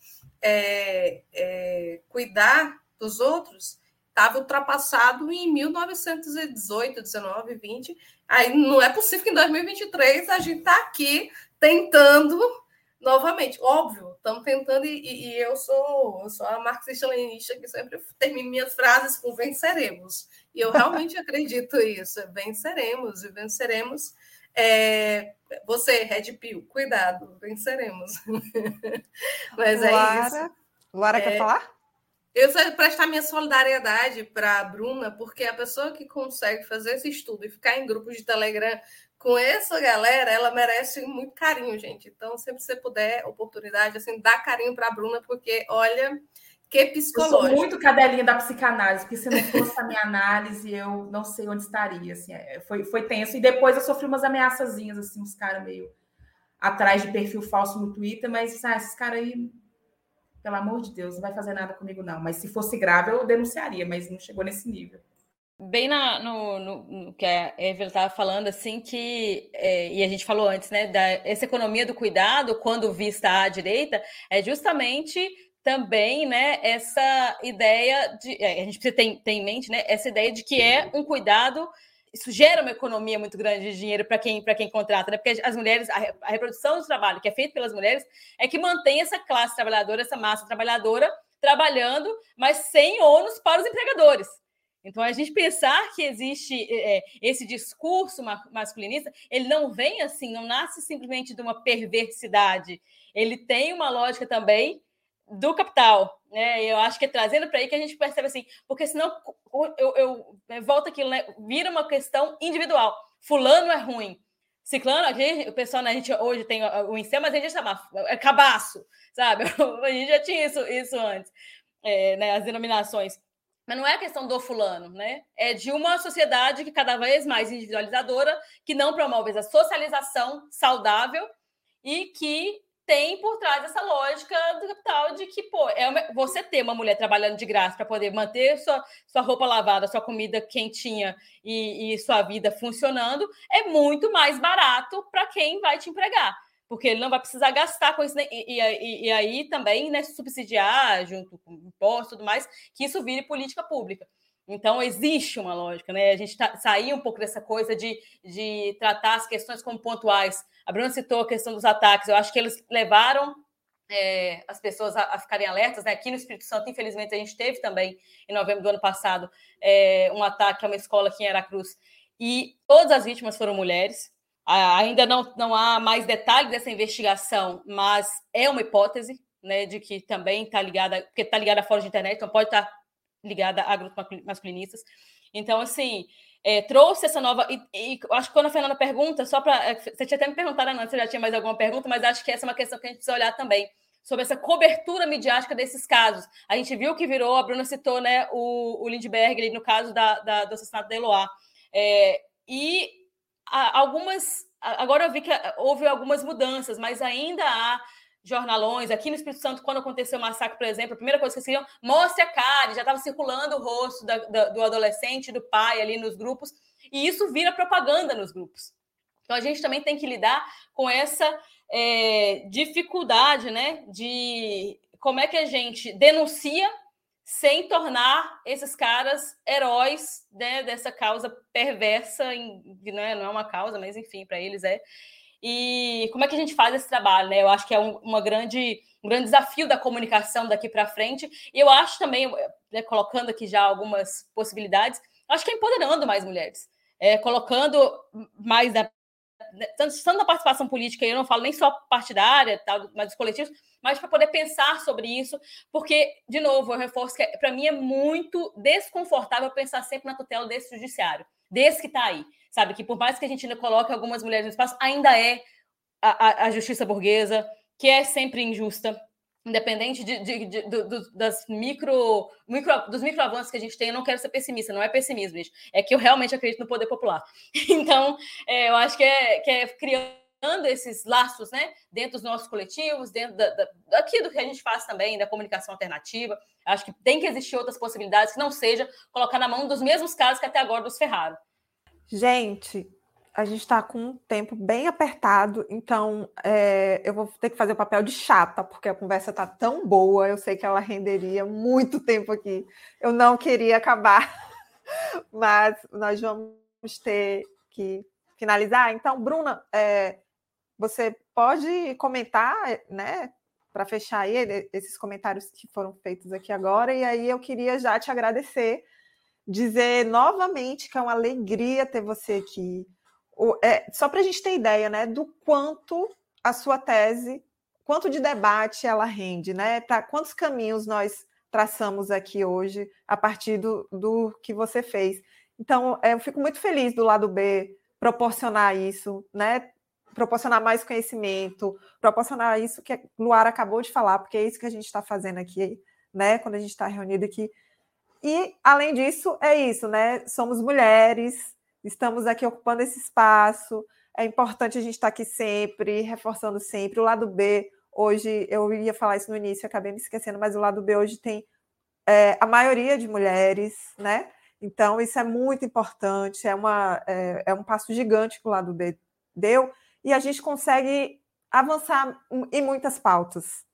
é, é, cuidar dos outros estava ultrapassado em 1918, 19, 20. Aí não é possível que em 2023 a gente está aqui tentando novamente. Óbvio, estamos tentando, e, e, eu sou eu sou a marxista-leninista que sempre termino minhas frases com venceremos. E eu realmente [LAUGHS] acredito isso. Venceremos e venceremos é, você, Red Pill, cuidado, venceremos. [LAUGHS] Mas é Lara, isso. Lara é, quer falar? Eu só prestar minha solidariedade para a Bruna, porque a pessoa que consegue fazer esse estudo e ficar em grupos de Telegram com essa galera, ela merece muito carinho, gente. Então, sempre você puder, oportunidade, assim, dá carinho para a Bruna, porque, olha, que psicológico. Eu sou muito cadelinha da psicanálise, porque se não fosse a minha análise, eu não sei onde estaria. Assim, é, foi, foi tenso. E depois eu sofri umas ameaçazinhas, assim, uns caras meio atrás de perfil falso no Twitter, mas ah, esses caras aí, pelo amor de Deus, não vai fazer nada comigo, não. Mas se fosse grave, eu denunciaria, mas não chegou nesse nível. Bem na, no, no, no, que a Evelyn estava falando, assim, que, é, e a gente falou antes, né, da, essa economia do cuidado, quando vista à direita, é justamente também, né, essa ideia de. É, a gente precisa ter, ter, em mente, né, essa ideia de que é um cuidado. Isso gera uma economia muito grande de dinheiro para quem, quem contrata, né? Porque as mulheres, a, a reprodução do trabalho que é feita pelas mulheres é que mantém essa classe trabalhadora, essa massa trabalhadora trabalhando, mas sem ônus para os empregadores. Então, a gente pensar que existe é, esse discurso masculinista, ele não vem assim, não nasce simplesmente de uma perversidade. Ele tem uma lógica também do capital, né? Eu acho que é trazendo para aí que a gente percebe assim, porque senão eu, eu, eu volto aquilo, né? Vira uma questão individual. Fulano é ruim. Ciclano, a gente, o pessoal, né, a gente hoje tem o incel, mas a gente chama é cabaço, sabe? [LAUGHS] A gente já tinha isso, isso antes, é, né, as denominações. Mas não é a questão do fulano, né? É de uma sociedade que cada vez mais individualizadora, que não promove essa socialização saudável e que tem por trás essa lógica do capital de que, pô, é uma, você ter uma mulher trabalhando de graça para poder manter sua, sua roupa lavada, sua comida quentinha e, e sua vida funcionando, é muito mais barato para quem vai te empregar. Porque ele não vai precisar gastar com isso, né? e, e, e, aí também né, subsidiar, junto com impostos e tudo mais, que isso vire política pública. Então, existe uma lógica, né? A gente tá, sair um pouco dessa coisa de, de tratar as questões como pontuais. A Bruna citou a questão dos ataques. Eu acho que eles levaram é, as pessoas a, a, ficarem alertas. Né? Aqui no Espírito Santo, infelizmente, a gente teve também, em novembro do ano passado, é, um ataque a uma escola aqui em Aracruz. E todas as vítimas foram mulheres. Ainda não, não há mais detalhes dessa investigação, mas é uma hipótese né, de que também está ligada, porque está ligada fora de internet, então pode estar tá ligada a grupos masculinistas. Então, assim, é, trouxe essa nova. E, e, acho que quando a Fernanda pergunta, só para. É, você tinha até me perguntado antes se já tinha mais alguma pergunta, mas acho que essa é uma questão que a gente precisa olhar também. Sobre essa cobertura midiática desses casos. A gente viu que virou, a Bruna citou né, o, o Lindbergh, no caso da, da, do assassinato da Eloá. É, e algumas. Agora eu vi que houve algumas mudanças, mas ainda há jornalões. Aqui no Espírito Santo, quando aconteceu o massacre, por exemplo, a primeira coisa que queriam, mostre a cara, já estava circulando o rosto da, da, do adolescente, do pai ali nos grupos, e isso vira propaganda nos grupos. Então a gente também tem que lidar com essa é, dificuldade, né, de como é que a gente denuncia sem tornar esses caras heróis né, dessa causa perversa, em, não, é, não é uma causa, mas enfim, para eles é e como é que a gente faz esse trabalho, né? Eu acho que é um, uma grande, um grande desafio da comunicação daqui para frente. E eu acho também, né, colocando aqui já algumas possibilidades, acho que é empoderando mais mulheres, é, colocando mais né, tanto, tanto na participação política, eu não falo nem só partidária, tal, mas dos coletivos, mas para poder pensar sobre isso, porque, de novo, eu reforço que para mim é muito desconfortável pensar sempre na tutela desse judiciário, desse que está aí, sabe? Que por mais que a gente ainda coloque algumas mulheres no espaço, ainda é a, a, a justiça burguesa, que é sempre injusta, independente de, de, de, das micro, micro, dos micro avanços que a gente tem, eu não quero ser pessimista, não é pessimismo, gente. é que eu realmente acredito no poder popular. [LAUGHS] Então, é, eu acho que é, que é criando esses laços, né, dentro dos nossos coletivos, dentro da, da, daqui do que a gente faz também, da comunicação alternativa, acho que tem que existir outras possibilidades que não seja colocar na mão dos mesmos casos que até agora nos ferraram. Gente, a gente está com um tempo bem apertado, então é, eu vou ter que fazer o papel de chata, porque a conversa está tão boa, eu sei que ela renderia muito tempo aqui. Eu não queria acabar, [LAUGHS] mas nós vamos ter que finalizar. Então, Bruna, é, você pode comentar, né, para fechar aí esses comentários que foram feitos aqui agora, e aí eu queria já te agradecer, dizer novamente que é uma alegria ter você aqui o, é, só para a gente ter ideia né, do quanto a sua tese, quanto de debate ela rende, né? Para quantos caminhos nós traçamos aqui hoje a partir do, do que você fez. Então, é, eu fico muito feliz do lado B proporcionar isso, né? Proporcionar mais conhecimento, proporcionar isso que a Luara acabou de falar, porque é isso que a gente está fazendo aqui, né? Quando a gente está reunido aqui. E, além disso, é isso, né? Somos mulheres, estamos aqui ocupando esse espaço. É importante a gente estar aqui sempre, reforçando sempre. O lado B, hoje, eu ia falar isso no início, acabei me esquecendo, mas o lado B hoje tem é, a maioria de mulheres, né? Então, isso é muito importante, é, uma, é, é um passo gigante que o lado B deu, e a gente consegue avançar em muitas pautas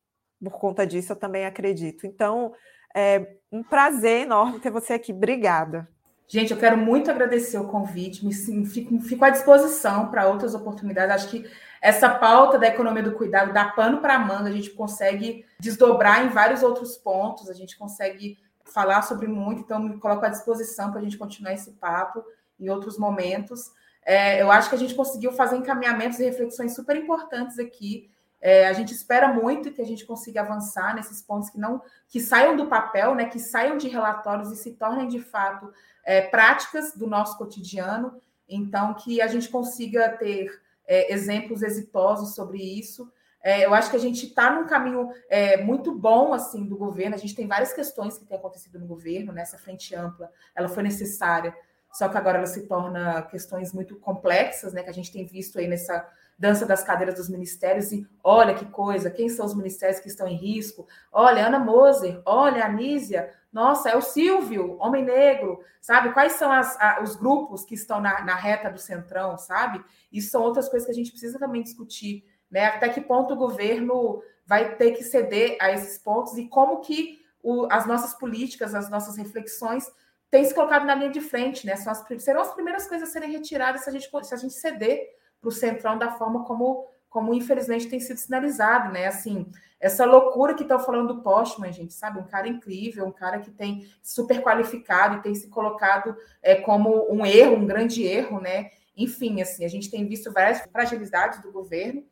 por conta disso, eu também acredito. Então, é um prazer enorme ter você aqui. Obrigada. Gente, eu quero muito agradecer o convite, me fico, fico à disposição para outras oportunidades. Acho que essa pauta da economia do cuidado dá pano para a manga, a gente consegue desdobrar em vários outros pontos, a gente consegue falar sobre muito, então me coloco à disposição para a gente continuar esse papo em outros momentos. É, eu acho que a gente conseguiu fazer encaminhamentos e reflexões super importantes aqui. É, a gente espera muito que a gente consiga avançar nesses pontos que não que saiam do papel, né, que saiam de relatórios e se tornem de fato é, práticas do nosso cotidiano, então que a gente consiga ter é, exemplos exitosos sobre isso. É, eu acho que a gente está num caminho é, muito bom assim do governo. A gente tem várias questões que têm acontecido no governo, nessa frente ampla, ela foi necessária, só que agora ela se torna questões muito complexas, né? Que a gente tem visto aí nessa dança das cadeiras dos ministérios e olha que coisa, quem são os ministérios que estão em risco? Olha, Ana Moser, olha, Anísia, nossa, é o Silvio, homem negro, sabe? Quais são as, a, os grupos que estão na, na, reta do centrão, sabe? Isso são outras coisas que a gente precisa também discutir, né? Até que ponto o governo vai ter que ceder a esses pontos e como que o, as nossas políticas, as nossas reflexões têm se colocado na linha de frente, né? As, serão as primeiras coisas a serem retiradas se a gente, se a gente ceder para o centrão da forma como, como infelizmente tem sido sinalizado, né? Assim, essa loucura que estão falando do Postman, gente, sabe? Um cara incrível, um cara que tem super qualificado e tem se colocado é, como um erro, um grande erro, né? Enfim, assim, a gente tem visto várias fragilidades do governo,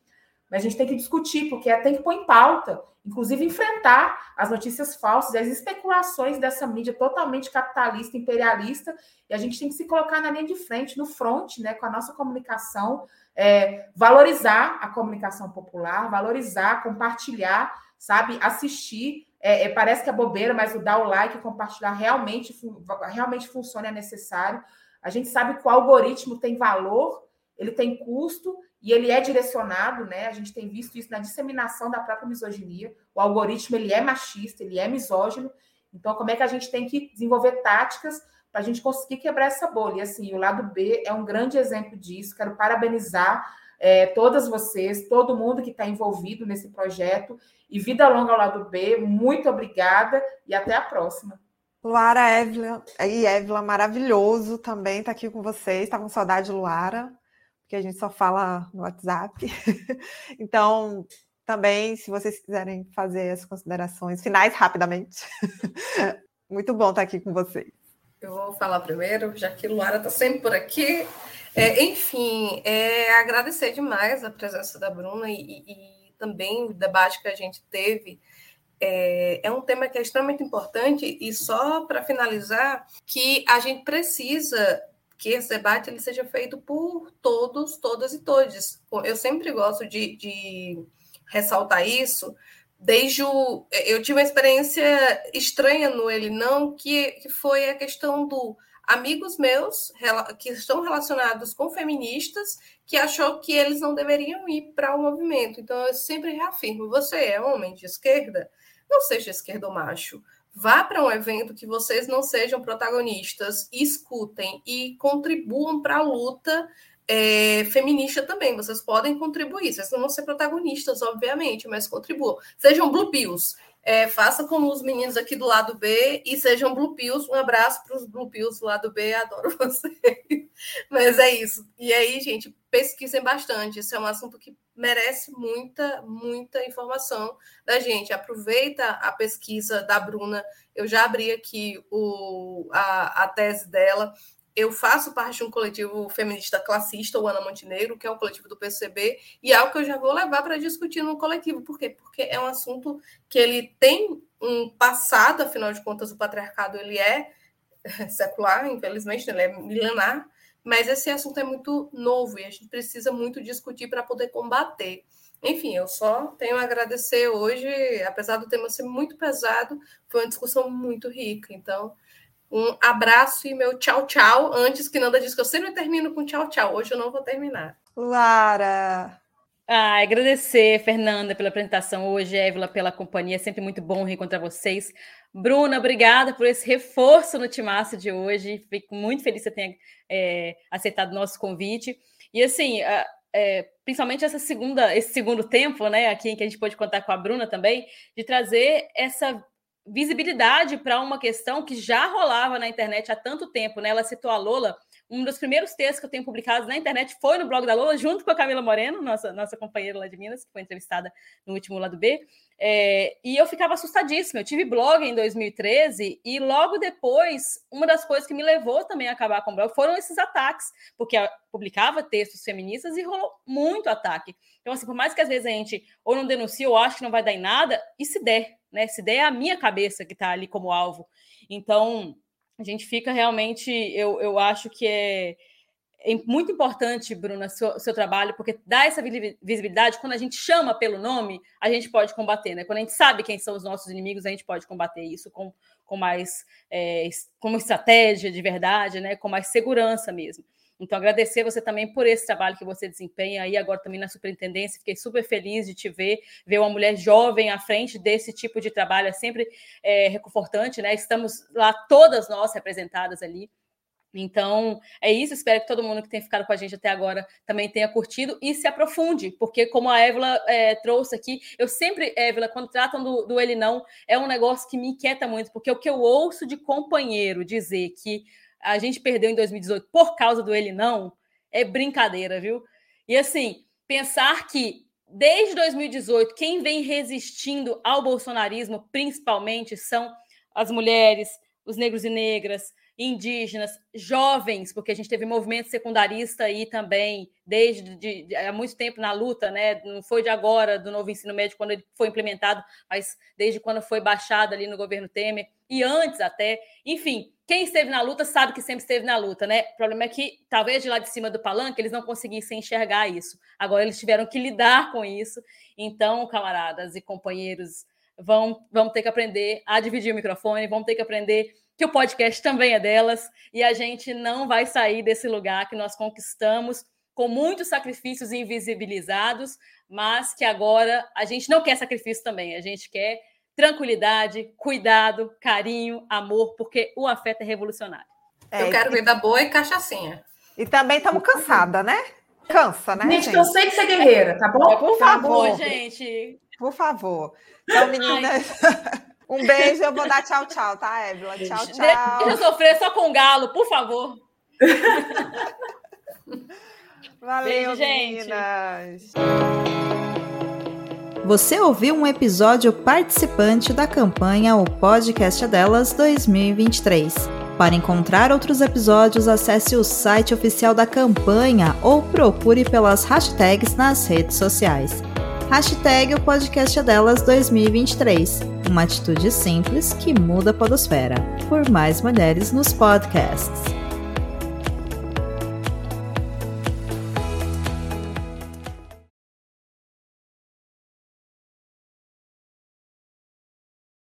a gente tem que discutir, porque tem que pôr em pauta, inclusive enfrentar as notícias falsas, as especulações dessa mídia totalmente capitalista, imperialista, e a gente tem que se colocar na linha de frente, no front, né, com a nossa comunicação, é, valorizar a comunicação popular, valorizar, compartilhar, sabe? Assistir. É, é, parece que é bobeira, mas o dar o like compartilhar realmente, realmente funciona, é necessário. A gente sabe que o algoritmo tem valor, ele tem custo e ele é direcionado, né? A gente tem visto isso na disseminação da própria misoginia. O algoritmo ele é machista, ele é misógino. Então, como é que a gente tem que desenvolver táticas para a gente conseguir quebrar essa bolha. E assim, o lado B é um grande exemplo disso. Quero parabenizar é, todas vocês, todo mundo que está envolvido nesse projeto. E vida longa ao lado B. Muito obrigada e até a próxima. Luara Évila, e Évila, maravilhoso também estar tá aqui com vocês. Está com saudade, Luara, porque a gente só fala no WhatsApp. [LAUGHS] então, também, se vocês quiserem fazer as considerações finais rapidamente. [LAUGHS] Muito bom estar aqui com vocês. Eu vou falar primeiro, já que Luara está sempre por aqui. É, enfim, é, agradecer demais a presença da Bruna e, e, também o debate que a gente teve. É, é, um tema que é extremamente importante e só para finalizar que a gente precisa que esse debate ele seja feito por todos, todas e todes. Eu sempre gosto de, de ressaltar isso. Desde o, eu tive uma experiência estranha no ele não que, que foi a questão do amigos meus que estão relacionados com feministas que achou que eles não deveriam ir para o movimento. Então eu sempre reafirmo: você é homem de esquerda, não seja esquerdo macho. Vá para um evento que vocês não sejam protagonistas, escutem e contribuam para a luta é, feminista também. Vocês podem contribuir. Vocês não vão ser protagonistas, obviamente, mas contribuam. Sejam blue pills. É, faça como os meninos aqui do lado B e sejam Blue Pills. Um abraço para os Blue Pills do lado B, adoro [LAUGHS] vocês. Mas é isso. E aí, gente, pesquisem bastante. Isso é um assunto que merece muita, muita informação da gente. Aproveita a pesquisa da Bruna. Eu já abri aqui o, a, a tese dela. Eu faço parte de um coletivo feminista classista, o Ana Montenegro, que é um coletivo do PCB, e é algo que eu já vou levar para discutir no coletivo. Por quê? Porque é um assunto que ele tem um passado, afinal de contas, o patriarcado ele é [LAUGHS] secular, infelizmente, ele é milenar, mas esse assunto é muito novo e a gente precisa muito discutir para poder combater. Enfim, eu só tenho a agradecer hoje, apesar do tema ser muito pesado, foi uma discussão muito rica. Então, um abraço e meu tchau, tchau. Antes que Nanda disse que eu sempre termino com tchau, tchau. Hoje eu não vou terminar. Lara. Ah, agradecer, Fernanda, pela apresentação hoje, Évila, pela companhia. É sempre muito bom reencontrar vocês. Bruna, obrigada por esse reforço no Timaço de hoje. Fico muito feliz que você tenha é, aceitado o nosso convite. E assim, é, principalmente essa segunda, esse segundo tempo, né, aqui em que a gente pode contar com a Bruna também, de trazer essa visibilidade para uma questão que já rolava na internet há tanto tempo, né? Ela citou a Lola. Um dos primeiros textos que eu tenho publicados na internet foi no blog da Lola, junto com a Camila Moreno, nossa, nossa companheira lá de Minas, que foi entrevistada no último lado B. É, e eu ficava assustadíssima. Eu tive blog em 2013 e logo depois, uma das coisas que me levou também a acabar com o blog foram esses ataques, porque eu publicava textos feministas e rolou muito ataque. Então, assim, por mais que às vezes a gente ou não denuncie ou acha que não vai dar em nada, e se der, né? Se der é a minha cabeça que está ali como alvo. Então, a gente fica realmente, eu, eu acho que é, é muito importante, Bruna, seu, seu trabalho, porque dá essa visibilidade. Quando a gente chama pelo nome, a gente pode combater, né? Quando a gente sabe quem são os nossos inimigos, a gente pode combater isso com, com mais é, com estratégia de verdade, né? Com mais segurança mesmo. Então, agradecer você também por esse trabalho que você desempenha aí agora também na superintendência. Fiquei super feliz de te ver, ver uma mulher jovem à frente desse tipo de trabalho é sempre é, reconfortante, né? Estamos lá todas nós representadas ali. Então, é isso. Espero que todo mundo que tem ficado com a gente até agora também tenha curtido e se aprofunde, porque, como a Évila é, trouxe aqui, eu sempre, Évila, quando tratam do, do Ele Não, é um negócio que me inquieta muito, porque o que eu ouço de companheiro dizer que a gente perdeu em 2018 por causa do ele não, é brincadeira, viu? E assim, pensar que desde 2018 quem vem resistindo ao bolsonarismo principalmente são as mulheres, os negros e negras, indígenas, jovens, porque a gente teve movimento secundarista aí também, desde de, de, há muito tempo na luta, né? Não foi de agora, do novo ensino médio, quando ele foi implementado, mas desde quando foi baixado ali no governo Temer, e antes até. Enfim, quem esteve na luta sabe que sempre esteve na luta, né? O problema é que, talvez de lá de cima do palanque, eles não conseguissem enxergar isso. Agora eles tiveram que lidar com isso. Então, camaradas e companheiros, vão, vão ter que aprender a dividir o microfone, vão ter que aprender que o podcast também é delas e a gente não vai sair desse lugar que nós conquistamos com muitos sacrifícios invisibilizados, mas que agora a gente não quer sacrifício também, a gente quer tranquilidade, cuidado, carinho, amor, porque o afeto é revolucionário. É, Eu quero vida boa e cachaçinha. E também estamos cansada, né? Cansa, né? Gente, gente? eu sei que você é guerreira, tá bom? Por favor, favor gente. Por favor. Então, meninas. [LAUGHS] Um beijo, eu vou dar tchau, tchau, tá, Évila? Tchau, tchau. Deixa eu sofrer só com galo, por favor. Valeu, beijo, meninas. Você ouviu um episódio participante da campanha O Podcast Delas 2023. Para encontrar outros episódios, acesse o site oficial da campanha ou procure pelas hashtags nas redes sociais. Hashtag o podcast é delas 2023. Uma atitude simples que muda a podosfera. Por mais mulheres nos podcasts.